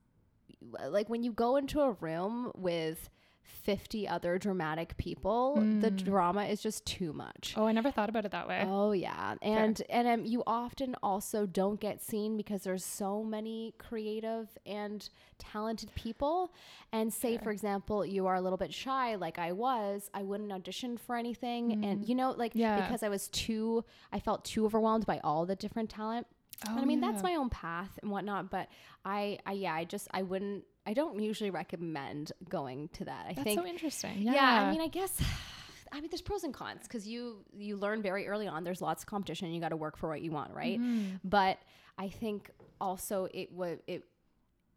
like when you go into a room with 50 other dramatic people, the Mm. drama is just too much. Oh, I never thought about it that way. Oh yeah, and and um, you often also don't get seen because there's so many creative and talented people. And say for example, you are a little bit shy, like I was. I wouldn't audition for anything, and Mm. you know, like Yeah. because I was too, I felt too overwhelmed by all the different talent. Oh, and I mean, that's my own path and whatnot. But I, I yeah, I just I wouldn't. I don't usually recommend going to that. I That's think so interesting. yeah. Yeah. I mean, I guess. [SIGHS] I mean, there's pros and cons because you you learn very early on. There's lots of competition. You got to work for what you want, right? Mhm. But I think also it was it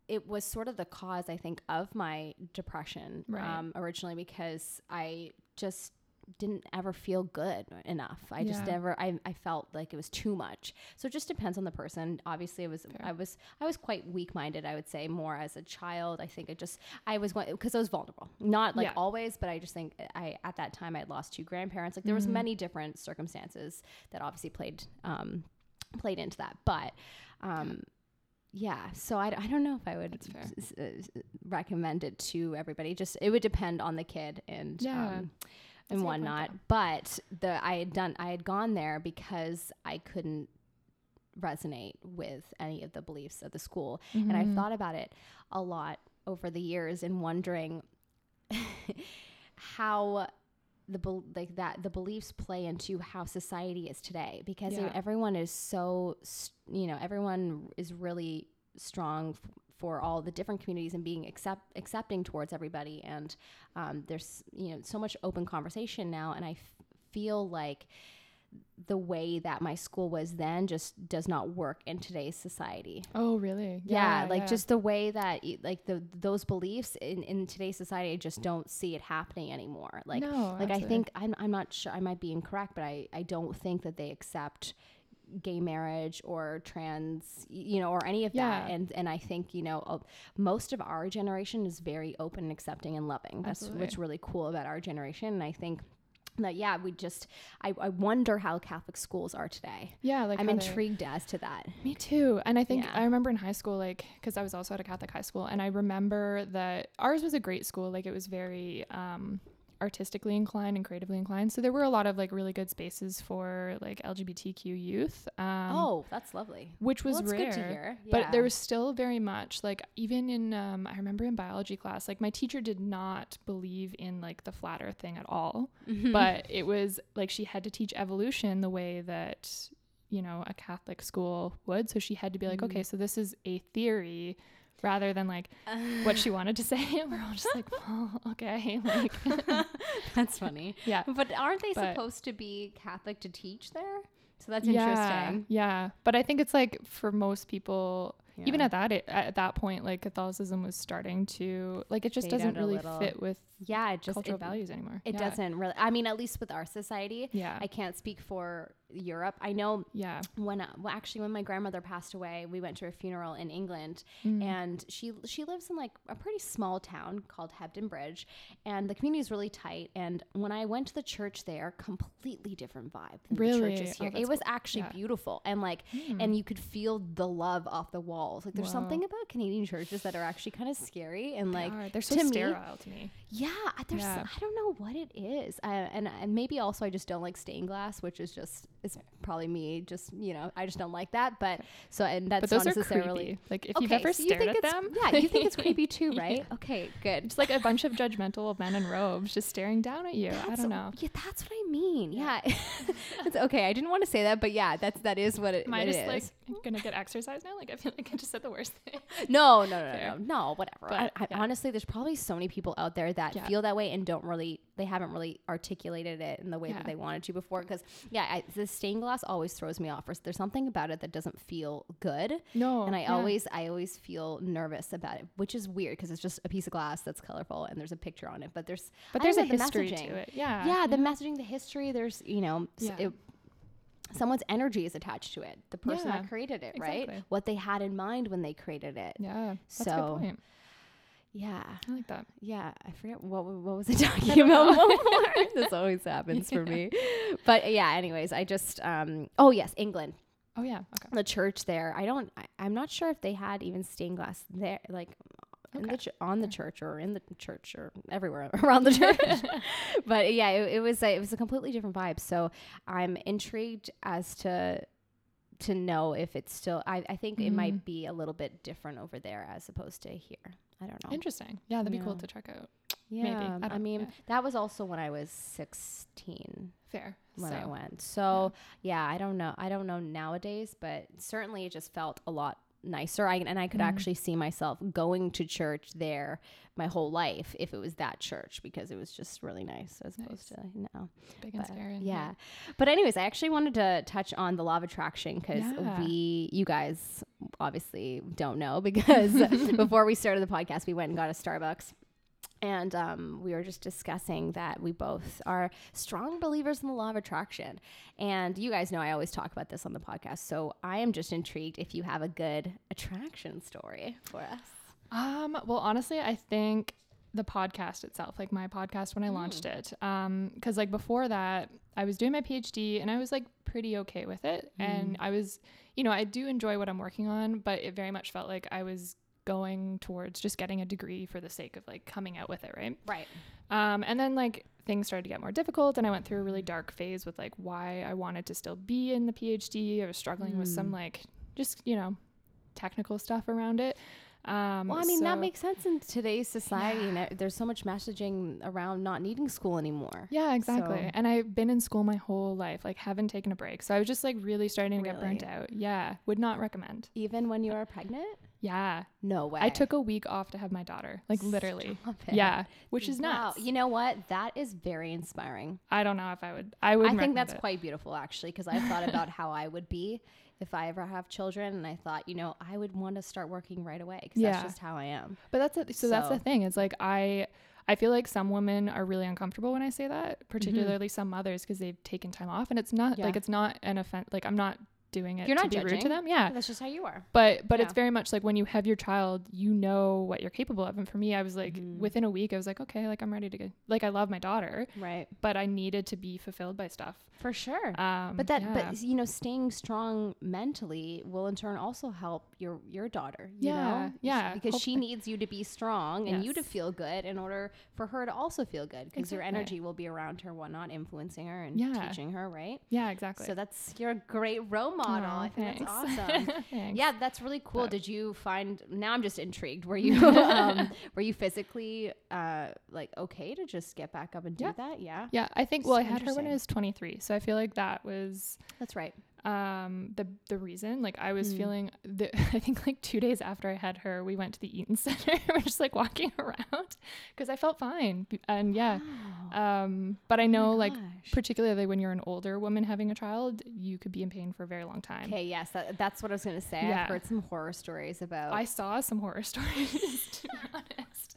it was sort of the cause I think of my depression Right. um, originally because I just didn't ever feel good enough. I just Yeah. never I, I felt like it was too much. So it just depends on the person. Obviously it was Fair. I was I was quite weak minded, I would say, more as a child. I think it just I was going because I was vulnerable. Not like Yeah. always, but I just think I at that time I had lost two grandparents. Like there was Mhm. many different circumstances that obviously played um played into that. But um yeah, so I, I don't know if I would s- s- uh, recommend it to everybody. Just it would depend on the kid and Yeah. um, and whatnot. But the I had done I had gone there because I couldn't resonate with any of the beliefs of the school, and I've Mhm. thought about it a lot over the years and wondering [LAUGHS] how the bel like that the beliefs play into how society is today because Yeah. everyone is so you know everyone is really strong for all the different communities and being accept accepting towards everybody and um, there's you know so much open conversation now and I f- feel like the way that my school was then just does not work in today's society Oh, really? yeah, like yeah. just the way that like the those beliefs in, in today's society I just don't see it happening anymore like no, like i think I'm, I'm not sure i might be incorrect but i i don't think that they accept gay marriage or trans you know or any of that. And and i think you know uh, most of our generation is very open and accepting and loving. That's what's really cool about our generation. And i think that yeah we just I, I wonder how catholic schools are today. Yeah, like i'm intrigued as to that. Me too. And I think Yeah. I remember in high school, like, because I was also at a Catholic high school, and I remember that ours was a great school. Like, it was very um, artistically inclined and creatively inclined. So there were a lot of like really good spaces for like LGBTQ youth. Um, oh that's lovely which was well, rare. good to hear But there was still very much like even in um, I remember in biology class, like my teacher did not believe in like the flat Earth thing at all. Mhm. But it was like she had to teach evolution the way that you know a Catholic school would. So she had to be like, Mhm. okay, so this is a theory, rather than like what she wanted to say. And [LAUGHS] we're all just like, [LAUGHS] well, okay, [LAUGHS] like that's funny. yeah. But aren't they But- supposed to be Catholic to teach there? So that's yeah, interesting. Yeah, but I think it's like for most people, even at that at that point, like Catholicism was starting to like it just doesn't really fit with yeah, it just cultural it, values anymore. it Yeah. doesn't really. I mean, at least with our society, Yeah. I can't speak for Europe. I know Yeah. when well, actually when my grandmother passed away, we went to a funeral in England, Mm. and she she lives in like a pretty small town called Hebden Bridge, and the community is really tight. And when I went to the church there, completely different vibe than the Really? churches Oh, here. that's it was cool. actually Yeah. Beautiful, and like and you could feel the love off the walls. Like there's Wow. something about Canadian churches that are actually kind of scary and like are. they're so to me- sterile to me. yeah, there's Yeah. I don't know what it is, uh, and and maybe also I just don't like stained glass, which is just it's probably me. Just you know, I just don't like that. But so and that's But those not necessarily. Like if you've ever so you stared think at it's, them, yeah, you think it's [LAUGHS] creepy too, right? Yeah. Okay, good. It's like a bunch of judgmental men in robes just staring down at you. I don't know. Yeah, that's what I mean. Yeah, [LAUGHS] it's okay. I didn't want to say that, but yeah, that's that is what it, Am I just is. like gonna get exercise now? Like I feel like I just said the worst thing. No, no, no, Fair. no, no, whatever. But, I, I, yeah. Honestly, there's probably so many people out there that Yeah. feel that way and don't really, they haven't really articulated it in the way Yeah. that they wanted to before. Because, yeah, I, the stained glass always throws me off. or There's something about it that doesn't feel good. No. and I yeah. always, I always feel nervous about it, which is weird because it's just a piece of glass that's colorful and there's a picture on it. But there's, But I there's a the history messaging. to it. Yeah. yeah, the messaging, the history. There's, you know, it, someone's energy is attached to it. The person that created it, right? exactly. What they had in mind when they created it. Yeah. That's a So, good point. Yeah. I like that. Yeah, I forget what what was I [LAUGHS] talking don't about. [LAUGHS] [LAUGHS] this always happens for me. But yeah, anyways, I just um oh yes, England. Oh yeah. Okay. The church there. I don't I, I'm not sure if they had even stained glass there like in the ch- on the church or in the church or everywhere around the church. but yeah, it, it was a, it was a completely different vibe. So I'm intrigued as to to know if it's still I, I think it might be a little bit different over there as opposed to here. I don't know. Interesting. Yeah, that'd be cool to check out. Yeah, I I, mean yeah. that was also when I was sixteen Fair. when I went. So yeah. I don't know. I don't know nowadays, but certainly it just felt a lot nicer. I and I could Mhm. actually see myself going to church there my whole life if it was that church because it was just really nice as opposed to you know. Big and But, scary. yeah. But anyways, I actually wanted to touch on the law of attraction because Yeah. we, you guys, obviously don't know [LAUGHS] because [LAUGHS] before we started the podcast, we went and got a Starbucks. And um, we were just discussing that we both are strong believers in the law of attraction. And you guys know I always talk about this on the podcast. So I am just intrigued if you have a good attraction story for us. Um, well, honestly, I think the podcast itself, like my podcast when I launched Mm. it, um, because like before that, I was doing my PhD and I was like pretty okay with it, and Mm. I was, you know, I do enjoy what I'm working on, but it very much felt like I was going towards just getting a degree for the sake of like coming out with it, right? Right. Um, and then like things started to get more difficult, and I went through a really dark phase with like why I wanted to still be in the PhD. I was struggling with some Mm. like just you know technical stuff around it. Um, Well, I mean, that makes sense in today's society. And there's so much messaging around not needing school anymore. Yeah, exactly. So- And I've been in school my whole life, like haven't taken a break. So I was just like really starting to get burnt out. Yeah, would not recommend. Even when you are pregnant? Yeah, No way. I took a week off to have my daughter, like literally. It. Yeah, which is Wow. nuts. You know what? That is very inspiring. I don't know if I would. I would. I think that's quite beautiful, actually, because I thought about [LAUGHS] how I would be if I ever have children, and I thought, you know, I would want to start working right away because Yeah. that's just how I am. But that's it. So, that's the thing. It's like I. I feel like some women are really uncomfortable when I say that, particularly some mothers because they've taken time off, and it's not Mm-hmm. Yeah. like it's not an offense. Like I'm not doing it You're to not be rude to them. Yeah, That's just how you are. but but it's very much like when you have your child you know what you're capable of and for me i was like Mhm. within a week i was like okay like i'm ready to go like i love my daughter Right. but i needed to be fulfilled by stuff For sure. um but that, yeah. but you know, staying strong mentally will in turn also help your your daughter. You Yeah, know? yeah, Because she needs you to be strong and you to feel good in order for her to also feel good. Because your energy will be around her, whatnot, influencing her and Yeah. teaching her, right? yeah exactly So that's you're a great role model. Aw, I think that's awesome. [LAUGHS] Yeah, that's really cool. But- Did you find? Now I'm just intrigued. Were you [LAUGHS] um, were you physically uh, like okay to just get back up and do Yeah. that? Yeah, yeah i think well i had her when i was 23 so i feel like that was that's right. Um the the reason like i was Mm. feeling the [LAUGHS] i think like two days after i had her we went to the eaton [LAUGHS] center we're just like walking [LAUGHS] around because i felt fine and yeah Wow. um but i Oh know like particularly when you're an older woman having a child you could be in pain for a very long time Okay, yes, that, that's what I was gonna say. Yeah. I've heard some horror stories about. i saw some horror stories to be honest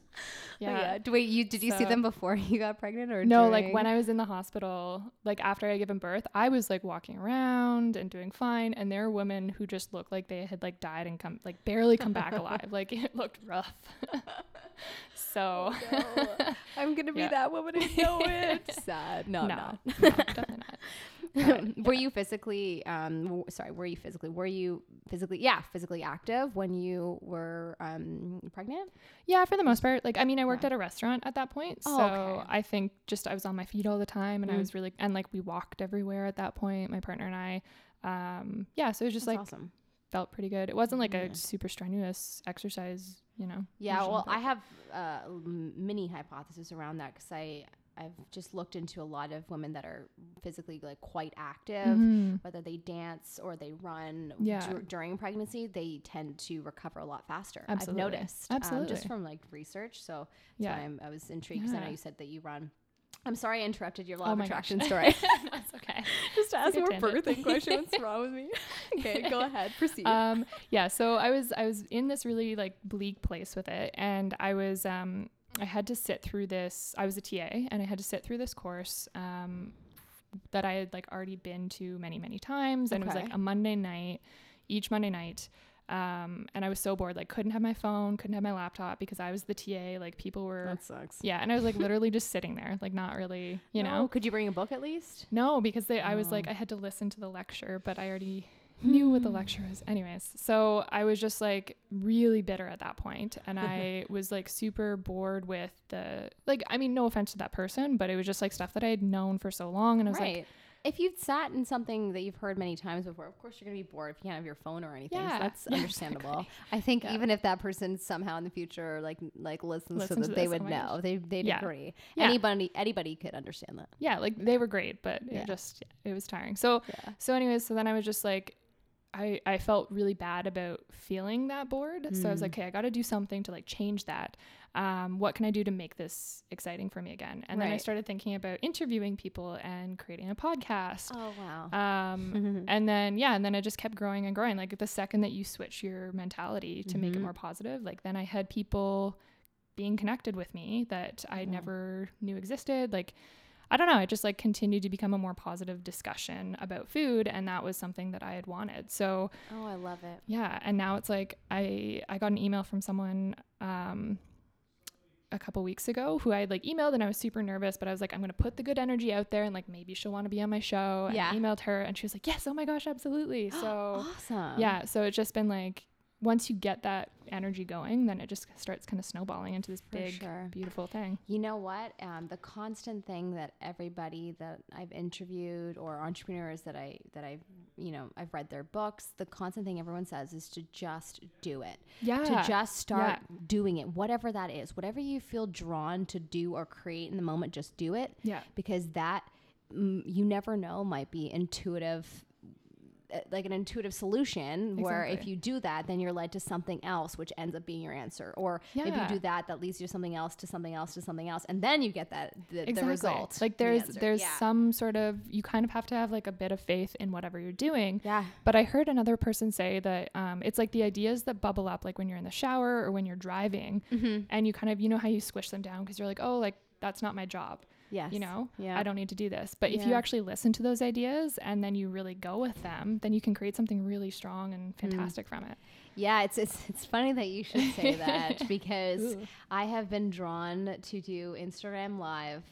[LAUGHS] yeah. yeah. Wait, you did you so, see them before [LAUGHS] you got pregnant or no? During? Like when I was in the hospital, like after I given birth, I was like walking around and doing fine, and there are women who just looked like they had like died and come like barely come back alive. Like it [LAUGHS] looked rough. so oh, no. I'm gonna be yeah. that woman. I know it. Sad. No, no, no, no definitely not. [LAUGHS] were you physically um w- sorry were you physically were you physically yeah physically active when you were um pregnant yeah for the most part like i mean i worked yeah. at a restaurant at that point oh, so okay. i think just i was on my feet all the time and mm. i was really and like we walked everywhere at that point my partner and i um yeah so it was just That's like awesome felt pretty good it wasn't like yeah. a super strenuous exercise you know yeah well i have uh mini hypothesis around that because i I've just looked into a lot of women that are physically like quite active, mm-hmm. whether they dance or they run yeah. d- during pregnancy, they tend to recover a lot faster. Absolutely. I've noticed, Absolutely. Um, just from like research. So yeah, i was intrigued because yeah. I know you said that you run. I'm sorry I interrupted your law oh of attraction gosh. story. [LAUGHS] [LAUGHS] That's okay. [LAUGHS] Just to ask more birthing questions. What's wrong with me? okay, go ahead. Proceed. Um, yeah. So I was I was in this really like bleak place with it, and I was um I had to sit through this. I was a TA, and I had to sit through this course um, that I had like already been to many, many times, and okay. it was like a Monday night, each Monday night. Um, and I was so bored, like couldn't have my phone, couldn't have my laptop because I was the TA. Like people were. That sucks. Yeah, and I was like [LAUGHS] literally just sitting there, like not really, you no. know. Could you bring a book at least? No, because they. I was like I had to listen to the lecture, but I already knew what the hmm. lecture was. Anyways, so I was just like really bitter at that point and I [LAUGHS] was like super bored with the like I mean no offense to that person, but it was just like stuff that I had known for so long and I was right. like if you've sat in something that you've heard many times before, of course you're gonna be bored if you can't have your phone or anything. Yeah, so that's [LAUGHS] yeah, understandable. Exactly. I think yeah. even if that person somehow in the future like like listens, listens to this, to they would oh know. They they'd yeah. agree. Anybody anybody could understand that. Yeah, like they were great, but it just it was tiring. So so anyways, so then I was just like I, I felt really bad about feeling that bored. Mm. So I was like, hmm. okay, I got to do something to like change that. Um, what can I do to make this exciting for me again? And right. then I started thinking about interviewing people and creating a podcast. Oh, wow. Um, [LAUGHS] and then, yeah, and then it just kept growing and growing. Like the second that you switch your mentality to mm-hmm. make it mm-hmm. more positive, like then I had people being connected with me that I never knew existed. Like, I don't know, it just like continued to become a more positive discussion about food and that was something that I had wanted. So Oh, I love it. Yeah, and now it's like I I got an email from someone um a couple weeks ago who I had like emailed and I was super nervous, but I was like, I'm gonna put the good energy out there and like maybe she'll want to be on my show. And yeah. I emailed her and she was like, Yes, oh my gosh, absolutely. So [GASPS] awesome. Yeah. So it's just been like once you get that energy going, then it just starts kind of snowballing into this For big, sure. beautiful thing. You know what? Um, the constant thing that everybody that I've interviewed or entrepreneurs that I that I've you know I've read their books, the constant thing everyone says is to just do it. Yeah. To just start yeah. doing it, whatever that is, whatever you feel drawn to do or create in the moment, just do it. Yeah. Because that mm, you never know might be intuitive like an intuitive solution exactly. where if you do that then you're led to something else which ends up being your answer or yeah. if you do that that leads you to something else to something else to something else and then you get that the, exactly. the result like there's the there's yeah. some sort of you kind of have to have like a bit of faith in whatever you're doing yeah but i heard another person say that um, it's like the ideas that bubble up like when you're in the shower or when you're driving mm-hmm. and you kind of you know how you squish them down because you're like oh like that's not my job Yes. You know, yeah. I don't need to do this. But yeah. if you actually listen to those ideas and then you really go with them, then you can create something really strong and mm. fantastic mm. from it. Yeah, it's it's it's funny that you should say that [LAUGHS] because I have been drawn to do Instagram live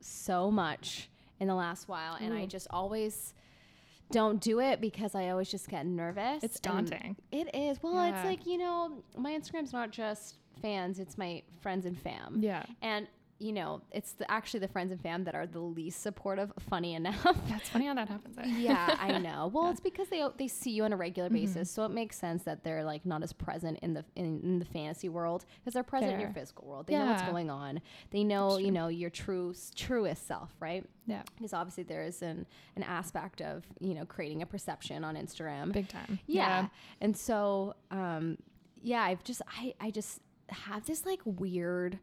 so much in the last while Ooh. and I just always don't do it because I always just get nervous. It's daunting. It is. Well, yeah. it's like, you know, my Instagram's not just fans, it's my friends and fam. Yeah. And you know, it's the, actually the friends and fam that are the least supportive. Funny enough. That's funny how that happens. Yeah, [LAUGHS] I know. Well, yeah. it's because they they see you on a regular mm-hmm. basis, so it makes sense that they're like not as present in the in, in the fantasy world because they're present Fair. in your physical world. They yeah. know what's going on. They know you know your true truest self, right? Yeah. Because obviously there is an an aspect of you know creating a perception on Instagram. Big time. Yeah. yeah. And so, um, yeah, I've just I I just have this like weird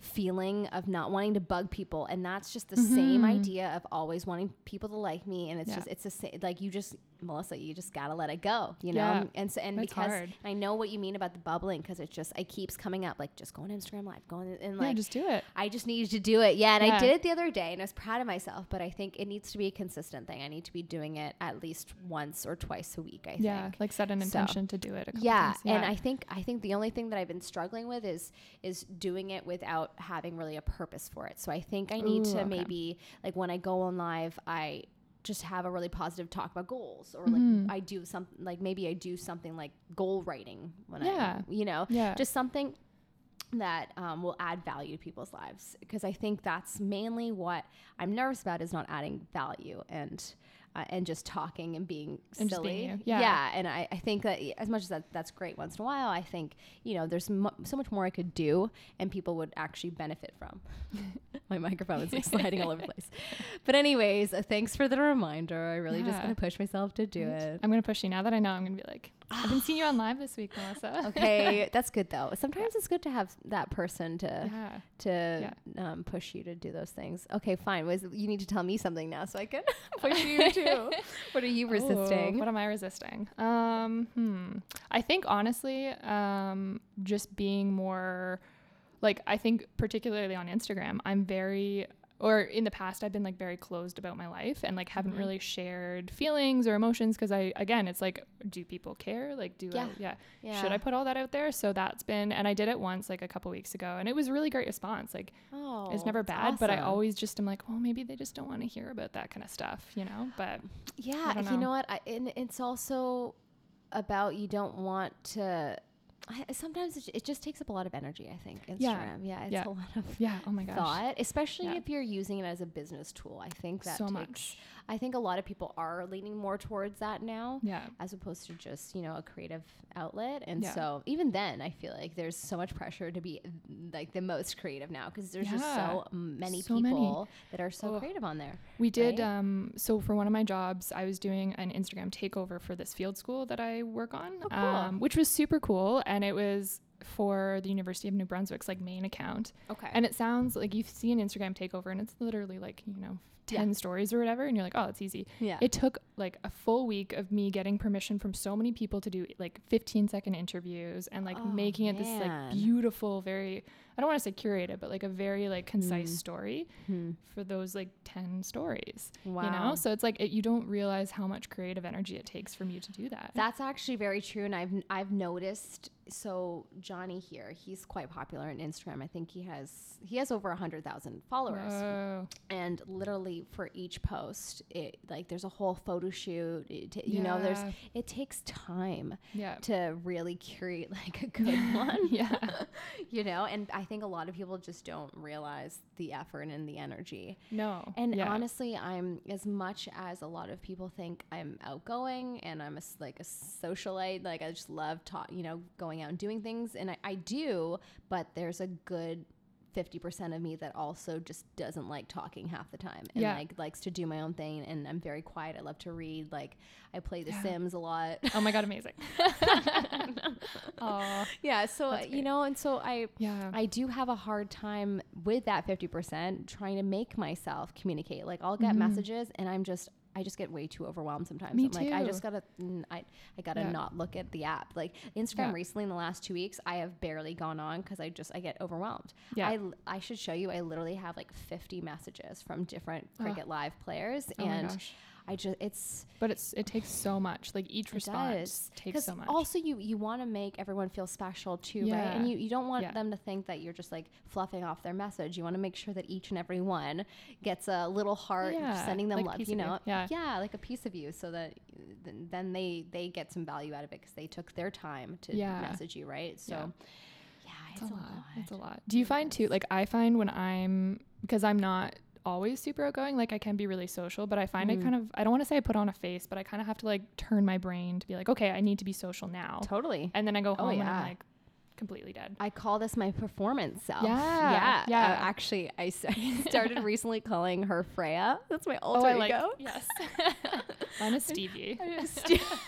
feeling of not wanting to bug people and that's just the same Mhm. idea of always wanting people to like me and it's Yeah. just it's the same like you just melissa you just gotta let it go you Yeah. know and so and It's because hard. i know what you mean about the bubbling because it just it keeps coming up like just go on instagram live go on and yeah, like just do it. I just needed to do it. Yeah, and I did it the other day and I was proud of myself, but I think it needs to be a consistent thing. I need to be doing it at least once or twice a week, I think. Yeah, think. like set an So- intention to do it. A couple Yeah, times. and I think I think the only thing that I've been struggling with is is doing it without having really a purpose for it. So I think I need Ooh, to okay. maybe like when I go on live, I just have a really positive talk about goals or like Mhm. I do something like maybe I do something like goal writing when Yeah. I you know yeah, just something that um, will add value to people's lives because I think that's mainly what I'm nervous about is not adding value and uh, and just talking and being And silly. being you. Yeah. and I, I think that as much as that that's great once in a while, I think you know there's so much more I could do and people would actually benefit from. [LAUGHS] My microphone is like sliding all over the [LAUGHS] place. But anyways, uh, thanks for the reminder. I really just Yeah. gonna push myself to do it. I'm gonna push you now that I know. I'm gonna be like, I've been seeing you on live this week, Melissa. [LAUGHS] okay, that's good though. Sometimes it's good to have that person to yeah. to um, push you to do those things. Okay, fine. Was you need to tell me something now so I can [LAUGHS] [LAUGHS] push you too. What are you resisting? what am I resisting? Um, hmm. I think honestly, um, just being more like I think particularly on Instagram, I'm very or in the past I've been like very closed about my life and like haven't Mhm. really shared feelings or emotions because I again it's like do people care like do Yeah. I, yeah yeah. should I put all that out there so that's been and I did it once like a couple weeks ago and it was a really great response like Oh, it's never bad but I always just am like well maybe they just don't want to hear about that kind of stuff you know but yeah. don't You know. know what? I, and it's also about you don't want to. I, sometimes it, it just takes up a lot of energy. I think Instagram. Yeah. Yeah, it's Yeah. a lot of yeah oh my gosh thought, especially Yeah. if you're using it as a business tool. I think that so takes. much I think a lot of people are leaning more towards that now. yeah as opposed to just you know a creative outlet and Yeah. so even then i feel like there's so much pressure to be like the most creative now because there's just so many So many. people that are so Ugh. creative on there We did. right? Um, so for one of my jobs, I was doing an Instagram takeover for this field school that I work on, Oh, cool. um, which was super cool, and it was for the University of New Brunswick's like main account. okay And it sounds like you see an Instagram takeover, and it's literally like you know Yeah. ten stories or whatever, and you're like, oh, it's easy. yeah It took like a full week of me getting permission from so many people to do like 15 second interviews and like Oh, making it this like beautiful, very I don't want to say curated, but like a very like concise Mm. story Hmm. for those like 10 stories wow you know so it's like it, you don't realize how much creative energy it takes from you to do that that's actually very true and i've i've noticed so johnny here he's quite popular on instagram. I think he has he has over a 100000 followers. Whoa. and literally for each post it like there's a whole photo shoot. It you know there's it takes time yeah. to really curate like a good [LAUGHS] one. Yeah [LAUGHS] you know and i think a lot of people just don't realize the effort and the energy. No. And yeah. honestly i'm as much as a lot of people think i'm outgoing and i'm a, like a socialite like i just love ta- you know going out and doing things and I, I do but there's a good 50% of me that also just doesn't like talking half the time and Yeah. like likes to do my own thing and i'm very quiet i love to read like i play the Yeah. sims a lot oh my god amazing [LAUGHS] [LAUGHS] oh yeah so you know and so i yeah I do have a hard time with that 50% trying to make myself communicate. Like I'll get Mhm. messages and I'm just I just get way too overwhelmed sometimes. Me I'm like I just got to I I got to Yeah. not look at the app. Like Instagram Yeah. recently in the last 2 weeks I have barely gone on cuz I just I get overwhelmed. yeah I I should show you I literally have like 50 messages from different. Cricket Live players oh my and gosh I just it's but it's it takes so much like each response does. takes so much also you you want to make everyone feel special too right and you, you don't want Yeah. them to think that you're just like fluffing off their message you want to make sure that each and every one gets a little heart Yeah, sending them like love you of you. know Yeah. like a piece of you so that th- then they they get some value out of it because they took their time to Yeah. message you right so Yeah. yeah, it's, it's, a lot. It's a lot. lot. Do you find too like I find when I'm because I'm not always super outgoing like I can be really social but I find I Mhm. kind of I don't want to say I put on a face but I kind of have to like turn my brain to be like okay I need to be social now totally and then I go Oh, home and yeah. I'm like completely dead I call this my performance self. Yeah, yeah, yeah. Uh, actually, I [LAUGHS] started [LAUGHS] recently calling her Freya. That's my alter oh I ego. like yes [LAUGHS] mine is Stevie I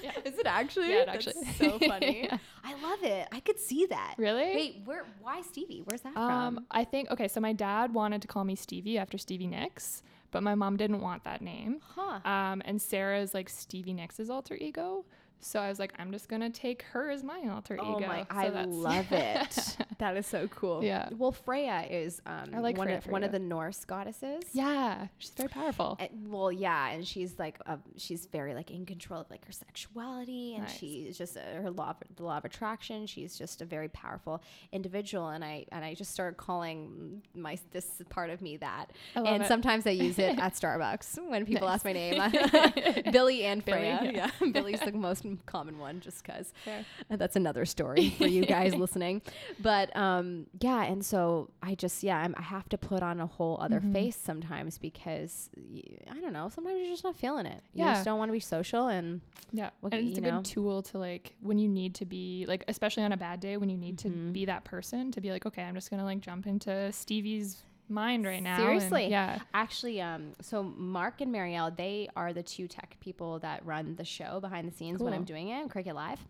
Yeah. Is it actually? Yeah, it That's actually- so funny. Yeah. I love it. I could see that. Really? Wait, where? Why Stevie? Where's that Um, from? I think okay. So my dad wanted to call me Stevie after Stevie Nicks, but my mom didn't want that name. Huh. Um, and Sarah is like Stevie Nicks' alter ego. So I was like, I'm just gonna take her as my alter Oh ego. my! So I love [LAUGHS] it. that is so cool. Yeah. Well, Freya is um, I like one Freya of one of the Norse goddesses. yeah, she's very powerful. Uh, well, yeah, and she's like, uh, she's very like in control of like her sexuality, and Nice. she's just uh, her law, of, the law of attraction. She's just a very powerful individual, and I and I just started calling my this part of me that, I love and it. sometimes I use it [LAUGHS] at Starbucks when people Nice. ask my name, [LAUGHS] Billy and Billy, Freya. yeah. Yeah, Billy's the most [LAUGHS] common one, just because. [LAUGHS] That's another story for you guys [LAUGHS] listening. But um, yeah, and so I just yeah, I'm, I have to put on a whole other Mhm. face sometimes because y- I don't know. Sometimes you're just not feeling it. You Yeah. just don't want to be social, and Yeah, and it's a know? good tool to like when you need to be like, especially on a bad day when you need Mhm. to be that person to be like, okay, I'm just gonna like jump into Stevie's mind right now. and- Seriously. yeah. actually, um, so Mark and Marielle, they are the two tech people that run the show behind the scenes when I'm doing it, Cricket Live,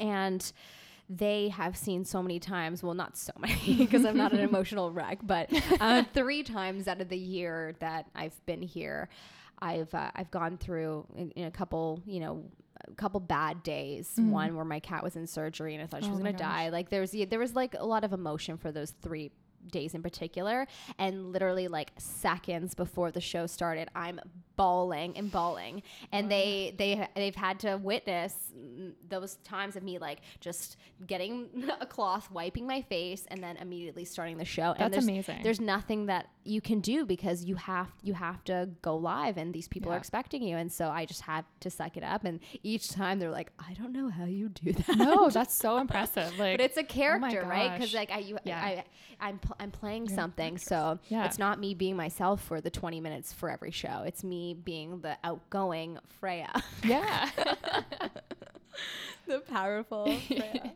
and. They have seen so many times, well, not so [LAUGHS] many because I'm not an [LAUGHS] emotional wreck, but uh, [LAUGHS] three times out of the year that I've been here, I've uh, I've gone through in, in a couple, you know, a couple bad days. Mhm. One where my cat was in surgery and I thought she Oh was gonna die. Like there's there was like a lot of emotion for those three days in particular and literally like seconds before the show started i'm bawling and bawling. And they they they've had to witness those times of me like just getting [LAUGHS] a cloth wiping my face and then immediately starting the show. And That's there's amazing. there's nothing that you can do because you have you have to go live and these people are expecting you and so i just had to suck it up and each time they're like i don't know how you do that no, [LAUGHS] that's so impressive. Like, but it's a oh my character, right? Because like I, you, Yeah. I, I'm, pl- I'm playing You're something, so Yeah. it's not me being myself for the 20 minutes for every show. It's me being the outgoing Freya, yeah. [LAUGHS] [LAUGHS] the powerful Freya.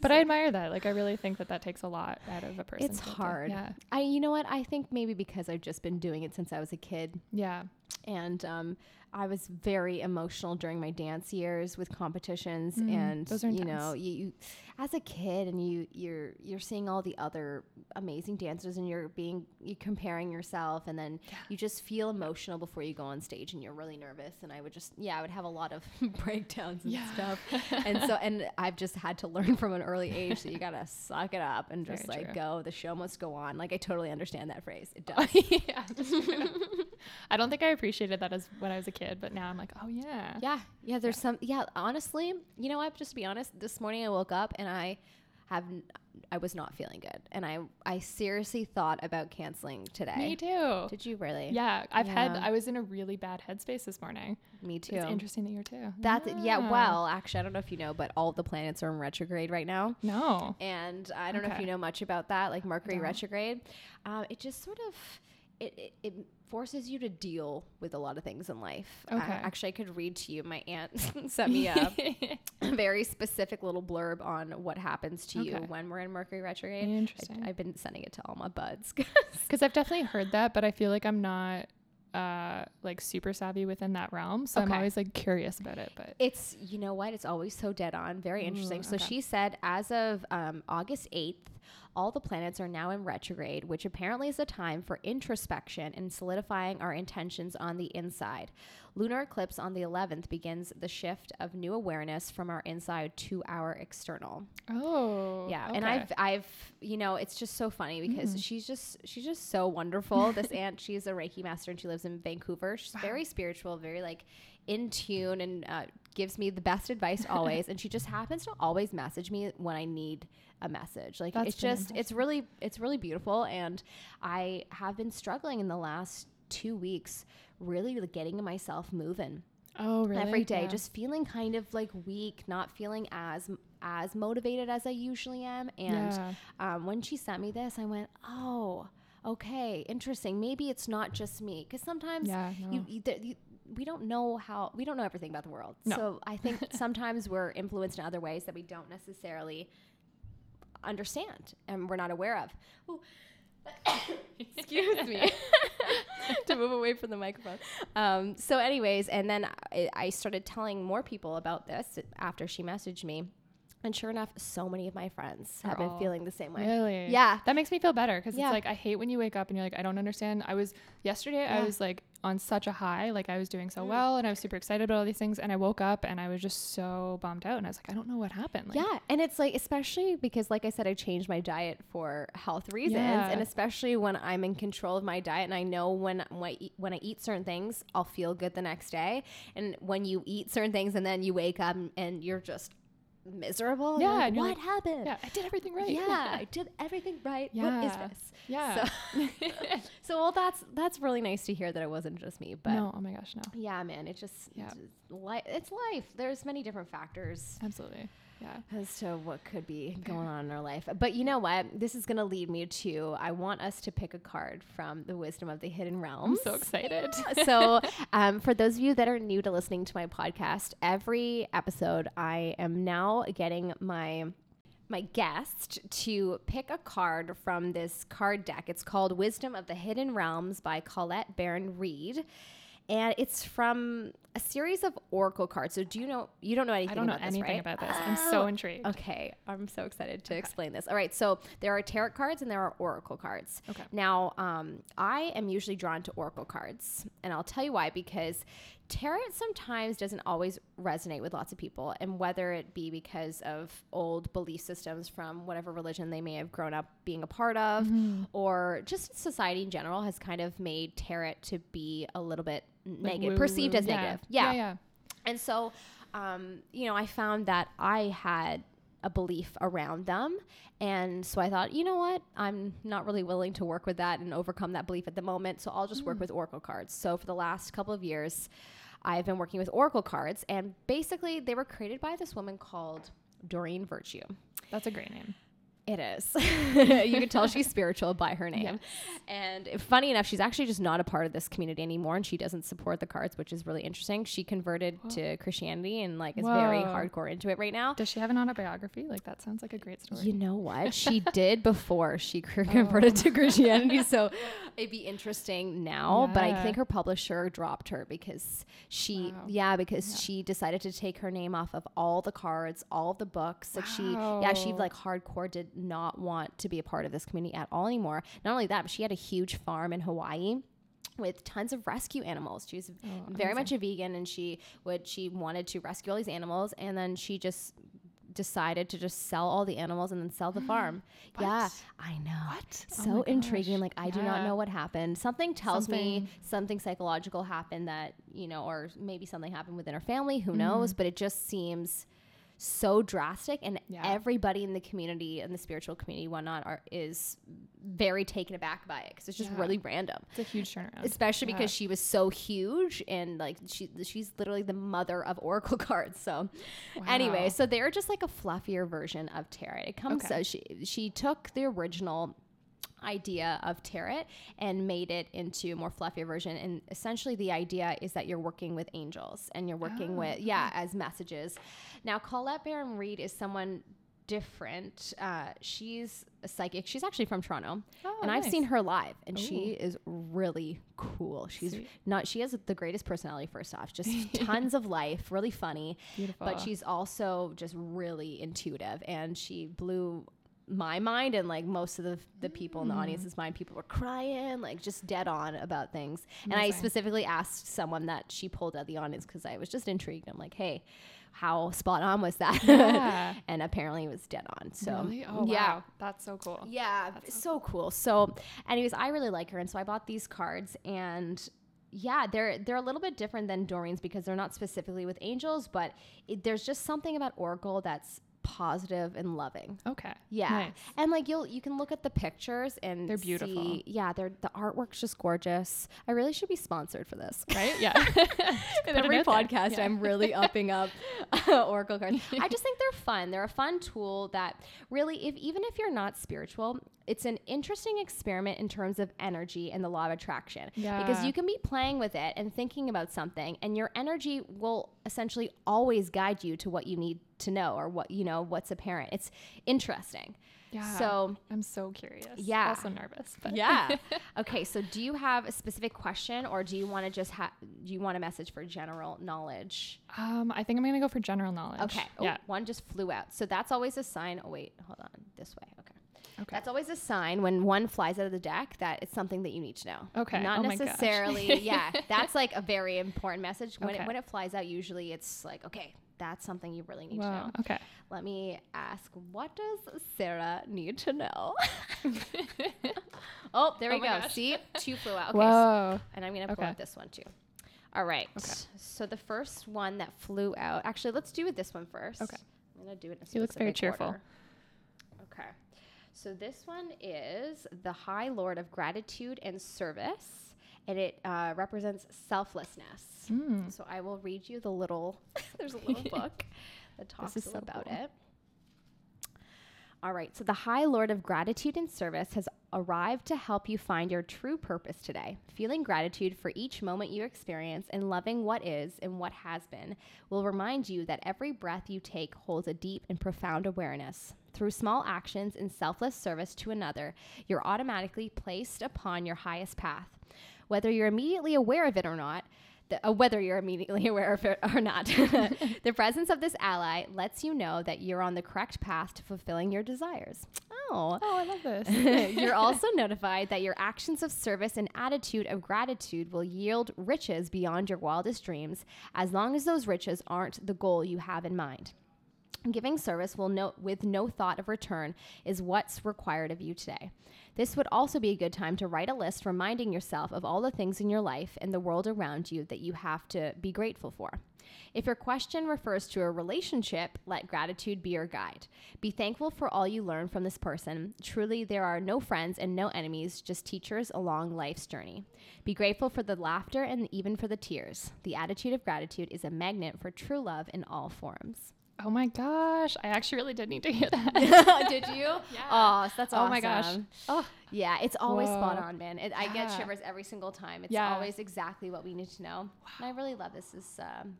But I admire that. Like, I really think that that takes a lot out of a person. It's hard. Yeah. I, you know what? I think maybe because I've just been doing it since I was a kid, Yeah. And um, I was very emotional during my dance years with competitions, Mm, and those are you know, you, you as a kid, and you you're you're seeing all the other amazing dancers, and you're being you comparing yourself, and then you just feel emotional before you go on stage, and you're really nervous. And I would just yeah, I would have a lot of [LAUGHS] breakdowns and Yeah. stuff, [LAUGHS] and so and I've just had to learn from an early age that you gotta [LAUGHS] suck it up and just Very like true. go. The show must go on. Like I totally understand that phrase. It does. yeah. I don't think I appreciated that as when I was a kid, but now I'm like, oh yeah. Yeah, yeah. There's some. Yeah, honestly, you know what? Just to be honest, this morning I woke up and I have, n- I was not feeling good, and I, I seriously thought about canceling today. Me too. Did you really? Yeah, I've had. I was in a really bad headspace this morning. me too. It's interesting that you're too. That's yeah. Well, actually, I don't know if you know, but all the planets are in retrograde right now. no. and I don't know if you know much about that, like Mercury retrograde. Um, it just sort of it, it, it forces you to deal with a lot of things in life. Uh, Okay. actually, I could read to you. My aunt [LAUGHS] sent me [LAUGHS] a, very specific little blurb on what happens to you when we're in Mercury retrograde. Interesting. I, I've been sending it to all my buds. [LAUGHS] Because I've definitely heard that, but I feel like I'm not uh like super savvy within that realm. So I'm always like curious about it. But It's you know what? It's always so dead on. Very interesting. Ooh, So she said, as of um, August eighth, all the planets are now in retrograde, which apparently is a time for introspection and solidifying our intentions on the inside. Lunar eclipse on the 11th begins the shift of new awareness from our inside to our external. oh Yeah, and. I've I've you know it's just so funny because Mhm. she's just she's just so wonderful. this [LAUGHS] aunt, she's a Reiki master and she lives in Vancouver. She's Wow. very spiritual, very like in tune, and uh, gives me the best advice [LAUGHS] always. and she just happens to always message me when I need a message. Like That's it's just it's really it's really beautiful, and I have been struggling in the last two weeks, really getting myself moving oh really every day Yeah. just feeling kind of like weak not feeling as as motivated as i usually am and yeah. um, when she sent me this i went oh okay interesting maybe it's not just me because sometimes yeah no. you, you, th- you we don't know how we don't know everything about the world No. so i think [LAUGHS] sometimes we're influenced in other ways that we don't necessarily understand and we're not aware of Ooh. [COUGHS] excuse me [LAUGHS] to move away from the microphone um, so anyways and then I, I started telling more people about this after she messaged me And sure enough, so many of my friends have been feeling the same way. Really? Yeah. That makes me feel better because Yeah. it's like I hate when you wake up and you're like, I don't understand. I was yesterday, Yeah. I was like on such a high, like I was doing so Mm. well and I was super excited about all these things. And I woke up and I was just so bummed out. And I was like, I don't know what happened. Like, yeah, and it's like especially because like I said I changed my diet for health reasons Yeah. and especially when I'm in control of my diet and I know when when I eat, when I eat certain things, I'll feel good the next day. And when you eat certain things and then you wake up and you're just miserable, Yeah, like, what like, happened? Yeah, I did everything right. Yeah, [LAUGHS] I did everything right. What is Yeah. this? Yeah. So, [LAUGHS] [LAUGHS] so well, that's that's really nice to hear that it wasn't just me, but no, oh my gosh, no. yeah, man, it just Yeah. li- it's life. There's many different factors Absolutely. Yeah. as to what could be going on in our life. But you know what? This is going to lead me to I want us to pick a card from the Wisdom of the Hidden I'm Realms. so excited. so, [LAUGHS] um, for those of you that are new to listening to my podcast, every episode I am now getting my my guest to pick a card from this card deck. It's called Wisdom of the Hidden Realms by Colette Baron-Reid. And it's from a series of oracle cards. So do you know you don't know anything I don't know about this, anything right? about this. I'm so Oh, intrigued. Okay, I'm so excited to explain this. All right, so there are tarot cards and there are oracle cards. Okay. Now, um, I am usually drawn to oracle cards, and I'll tell you why. Because tarot sometimes doesn't always resonate with lots of people, and whether it be because of old belief systems from whatever religion they may have grown up being a part of, Mm-hmm. or just society in general has kind of made tarot to be a little bit Like negative, woo-woo. perceived as Yeah. negative. Yeah. yeah. Yeah. And so, um, you know, I found that I had a belief around them. And so I thought, you know what? I'm not really willing to work with that and overcome that belief at the moment. So I'll just work mm. with Oracle cards. So for the last couple of years, I've been working with Oracle cards. And basically, they were created by this woman called Doreen Virtue. That's a great name. It is. [LAUGHS] you can tell she's spiritual by her name. Yes. And funny enough, she's actually just not a part of this community anymore and she doesn't support the cards, which is really interesting. She converted to Christianity and like is very hardcore into it right now. Does she have an autobiography? Like that sounds like a great story. You know what? She [LAUGHS] did before she oh. cr- converted to Christianity. So [LAUGHS] it'd be interesting now. But I think her publisher dropped her because she, Wow. yeah, because she decided to take her name off of all the cards, all the books. Like she, yeah, she like hardcore did not want to be a part of this community at all anymore. Not only that, but she had a huge farm in Hawaii with tons of rescue animals. She was Oh, very much a vegan and she would she wanted to rescue all these animals and then she just decided to just sell all the animals and then sell the [GASPS] farm. yeah, I know. What? Oh So my intriguing. Like I do not know what happened. Something tells me Something- something psychological happened that, you know, or maybe something happened within her family, who mm-hmm. knows, but it just seems so drastic and Yeah. everybody in the community and the spiritual community whatnot are is very taken aback by it because it's just Yeah. really random It's a huge turnaround. especially Yeah. because she was so huge and like she she's literally the mother of oracle [LAUGHS] cards so anyway so they're just like a fluffier version of tarot it comes Okay. so she she took the original idea of tarot and made it into a more fluffier version and essentially the idea is that you're working with angels and you're working Oh, with yeah as messages now Colette Baron-Reid is someone different uh, she's a psychic she's actually from toronto Oh, and I've seen her live, and she is really cool. She's Sweet. not. She has the greatest personality. First off, just [LAUGHS] tons of life, really funny. Beautiful. But she's also just really intuitive, and she blew my mind and like most of the the people in the Mm. audience's mind. People were crying, like just dead on about things. And I specifically asked someone that she pulled out the audience because I was just intrigued. I'm like, hey. How spot on was that? Yeah. [LAUGHS] and apparently it was dead on. So really? Oh, yeah, wow. That's so cool. yeah, That's so cool. So, anyways, I really like her, and so I bought these cards, and yeah, they're they're a little bit different than Doreen's because they're not specifically with angels, but it, there's just something about Oracle that's positive and loving. Okay. Yeah, Nice. and like you'll you can look at the pictures and They're beautiful. see- yeah, they're the artwork's just gorgeous. I really should be sponsored for this. Right? Yeah. [LAUGHS] In every podcast, Yeah. I'm really upping up [LAUGHS] [LAUGHS] Oracle cards. I just think they're fun. They're a fun tool that really, if even if you're not spiritual, it's an interesting experiment in terms of energy and the law of attraction. Because you can be playing with it and thinking about something, and your energy will essentially always guide you to what you need to know or what you know what's apparent. It's interesting. Yeah. So I'm so curious. Yeah. Also nervous. But yeah. [LAUGHS] okay. So do you have a specific question, or do you want to just have? Do you want a message for general knowledge? um, I think I'm gonna go for general knowledge. Okay. Oh, Yeah. One just flew out. So that's always a sign. Oh wait, hold on. This way. Okay. Okay. That's always a sign when one flies out of the deck that it's something that you need to know. Okay. Not Oh my gosh. necessarily. [LAUGHS] yeah. That's like a very important message. When Okay. it when it flies out, usually it's like, okay, that's something you really need to know. Okay. Let me ask, what does Sarah need to know? [LAUGHS] oh, there oh we Oh go. gosh. See, two flew out. Okay, so- Whoa. and I'm gonna pull Okay. out this one too. All right. Okay. So the first one that flew out. Actually, let's do it this one first. Okay. I'm gonna do it. In a He looks very cheerful. order. So this one is the High Lord of Gratitude and Service, and it uh, represents selflessness. Mm. So I will read you the little. [LAUGHS] there's a little [LAUGHS] book that talks so about cool. it. All right. So the High Lord of Gratitude and Service has arrived to help you find your true purpose today. Feeling gratitude for each moment you experience and loving what is and what has been will remind you that every breath you take holds a deep and profound awareness. Through small actions and selfless service to another, you're automatically placed upon your highest path. Whether you're immediately aware of it or not, the, uh, whether you're immediately [LAUGHS] aware of it or not, [LAUGHS] the presence of this ally lets you know that you're on the correct path to fulfilling your desires. Oh. Oh, I love this. [LAUGHS] You're also notified that your actions of service and attitude of gratitude will yield riches beyond your wildest dreams, as long as those riches aren't the goal you have in mind. Giving service will no, with no thought of return is what's required of you today. This would also be a good time to write a list reminding yourself of all the things in your life and the world around you that you have to be grateful for. If your question refers to a relationship, let gratitude be your guide. Be thankful for all you learn from this person. Truly, there are no friends and no enemies, just teachers along life's journey. Be grateful for the laughter and even for the tears. The attitude of gratitude is a magnet for true love in all forms. Oh my gosh. I actually really did need to hear that. [LAUGHS] Did you? [LAUGHS] Yeah. Oh, so that's awesome. Oh my gosh. Oh, Yeah, it's always spot on, man. It, I get shivers every single time. It's Yeah. always exactly what we need to know. And I really love this. Is um,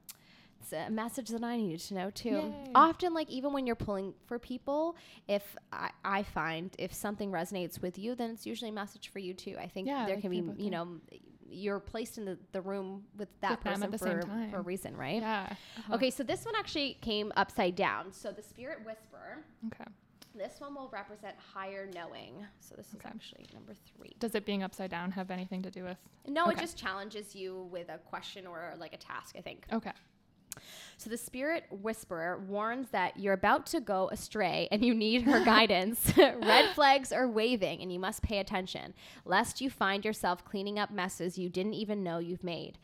it's a message that I needed to know too. Yay. Often, like even when you're pulling for people, if I, I find if something resonates with you, then it's usually a message for you too. I think Yeah, there I can be, you know, you're placed in the, the room with that With person at the for, for a reason, right? yeah. Uh-huh. Okay, so this one actually came upside down. So the spirit whisperer. Okay. This one will represent higher knowing. So this is actually number three. Does it being upside down have anything to do with? No, it just challenges you with a question or like a task, I think. Okay. So the spirit whisperer warns that you're about to go astray and you need her [LAUGHS] guidance. [LAUGHS] Red flags are waving and you must pay attention, lest you find yourself cleaning up messes you didn't even know you've made.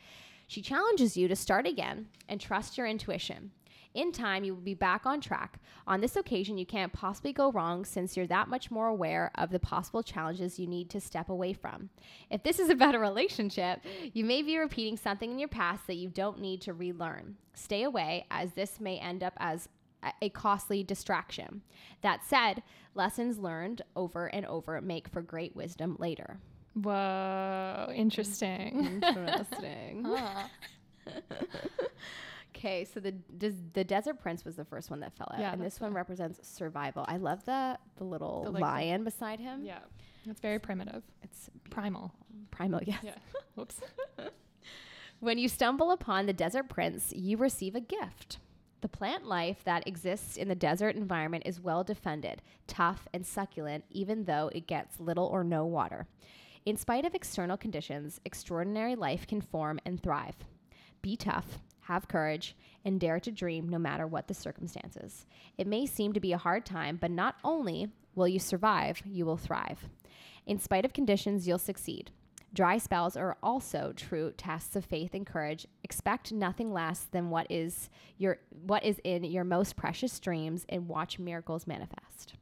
She challenges you to start again and trust your intuition. In time, you will be back on track. On this occasion, you can't possibly go wrong since you're that much more aware of the possible challenges you need to step away from. If this is [LAUGHS] about a relationship, you may be repeating something in your past that you don't need to relearn. Stay away, as this may end up as a- a costly distraction. That said, lessons learned over and over make for great wisdom later. Whoa. Interesting. Interesting. [LAUGHS] [LAUGHS] Huh. Okay, so the des- the Desert Prince was the first one that fell out, Yeah, and this one represents survival. I love the the little The, like, lion beside him. yeah. That's very primitive. It's Primal. primal. Yes. Yeah. [LAUGHS] Whoops. When you stumble upon the Desert Prince, you receive a gift. The plant life that exists in the desert environment is well defended, tough, and succulent, even though it gets little or no water. In spite of external conditions, extraordinary life can form and thrive. Be tough, have courage, and dare to dream no matter what the circumstances. It may seem to be a hard time, but not only will you survive, you will thrive. In spite of conditions, you'll succeed. Dry spells are also true tests of faith and courage. Expect nothing less than what is your what is in your most precious dreams and watch miracles manifest.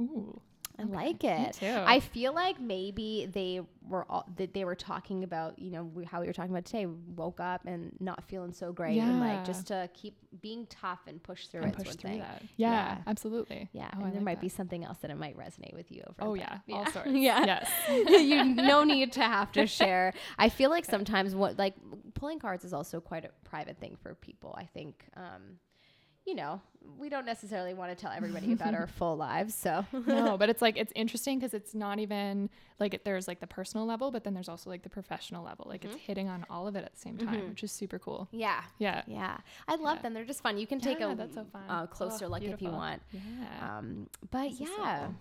Ooh. I like it. too. I feel like maybe they were all that they were talking about, you know, we, how we were talking about today. Woke up and not feeling so great, and like just to keep being tough and push through And it. push through thing. that. Yeah, Yeah. absolutely. Yeah, Oh, I and there like might that. be something else that it might resonate with you over. Oh that. yeah, [LAUGHS] all sorts. yeah. Yes. [LAUGHS] you no need to have to share. I feel like [LAUGHS] sometimes what like pulling cards is also quite a private thing for people. I think, um, you know, we don't necessarily want to tell everybody about our [LAUGHS] full lives. So no, [LAUGHS] but it's like it's interesting because it's not even like it, there's like the personal level, but then there's also like the professional level. Like Mhm. it's hitting on all of it at the same time, Mhm. which is super cool. yeah, Yeah. yeah, I love Yeah. them. They're just fun. You can take Yeah, a that's so uh, closer Oh, look if you want. Yeah. Um, but This is so yeah. cool.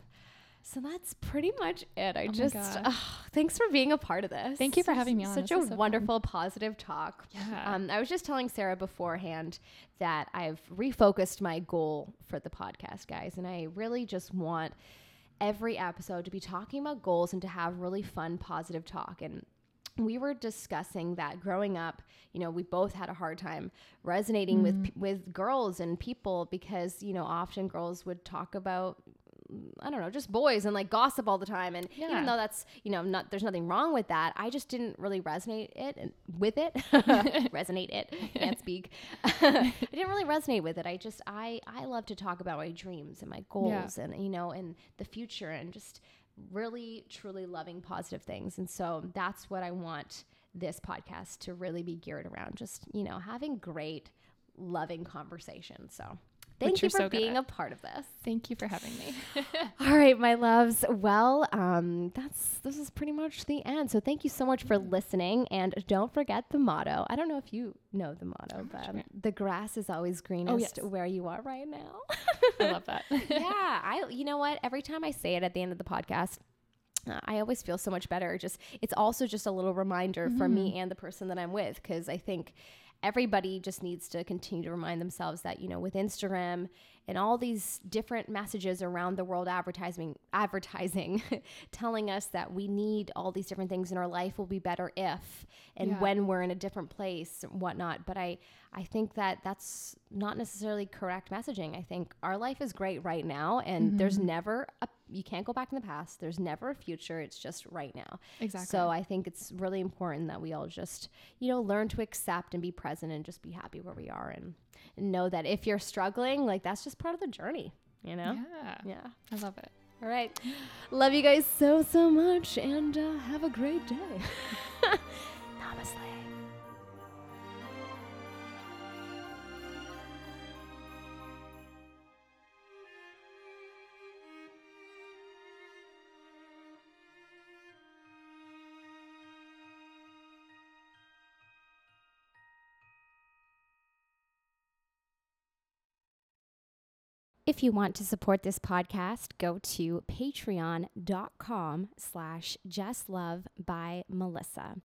So that's pretty much it. I Oh just ah, thanks for being a part of this. Thank you for having me on. Such This a so fun. wonderful, positive talk. yeah. Um, I was just telling Sarah beforehand that I've refocused my goal for the podcast, guys, and I really just want every episode to be talking about goals and to have really fun, positive talk. And we were discussing that growing up, you know, we both had a hard time resonating Mm. with with girls and people because you know often girls would talk about I don't know, just boys and like gossip all the time. And Yeah. even though that's, you know, not there's nothing wrong with that, I just didn't really resonate it and with it. [LAUGHS] [LAUGHS] resonate it. Can't speak. [LAUGHS] I didn't really resonate with it. I just I I love to talk about my dreams and my goals and you know and the future and just really truly loving positive things. And so that's what I want this podcast to really be geared around. Just, you know, having great loving conversations. So thank Which you for so being a part of this. Thank you for having me. [LAUGHS] All right, my loves. Well, um, that's this is pretty much the end. So thank you so much for listening, and don't forget the motto. I don't know if you know the motto, I'm but sure. the grass is always greenest yes. where you are right now. I love that. [LAUGHS] yeah, I. You know what? Every time I say it at the end of the podcast. uh, I always feel so much better. Just it's also just a little reminder for me and the person that I'm with because I think everybody just needs to continue to remind themselves that you know with Instagram and all these different messages around the world advertising advertising [LAUGHS] telling us that we need all these different things in our life will be better if and Yeah. when we're in a different place and whatnot. But i i think that that's not necessarily correct messaging. I think our life is great right now and there's mm-hmm. never a you can't go back in the past. There's never a future. It's just right now. Exactly. so i think it's really important that we all just you know learn to accept and be present and just be happy where we are and, and know that if you're struggling like that's just part of the journey you know? Yeah. yeah. I love it. all right. Love you guys so so much and uh, have a great day. [LAUGHS] NamaSLAY If you want to support this podcast, go to patreon.com slash justlove by Melissa.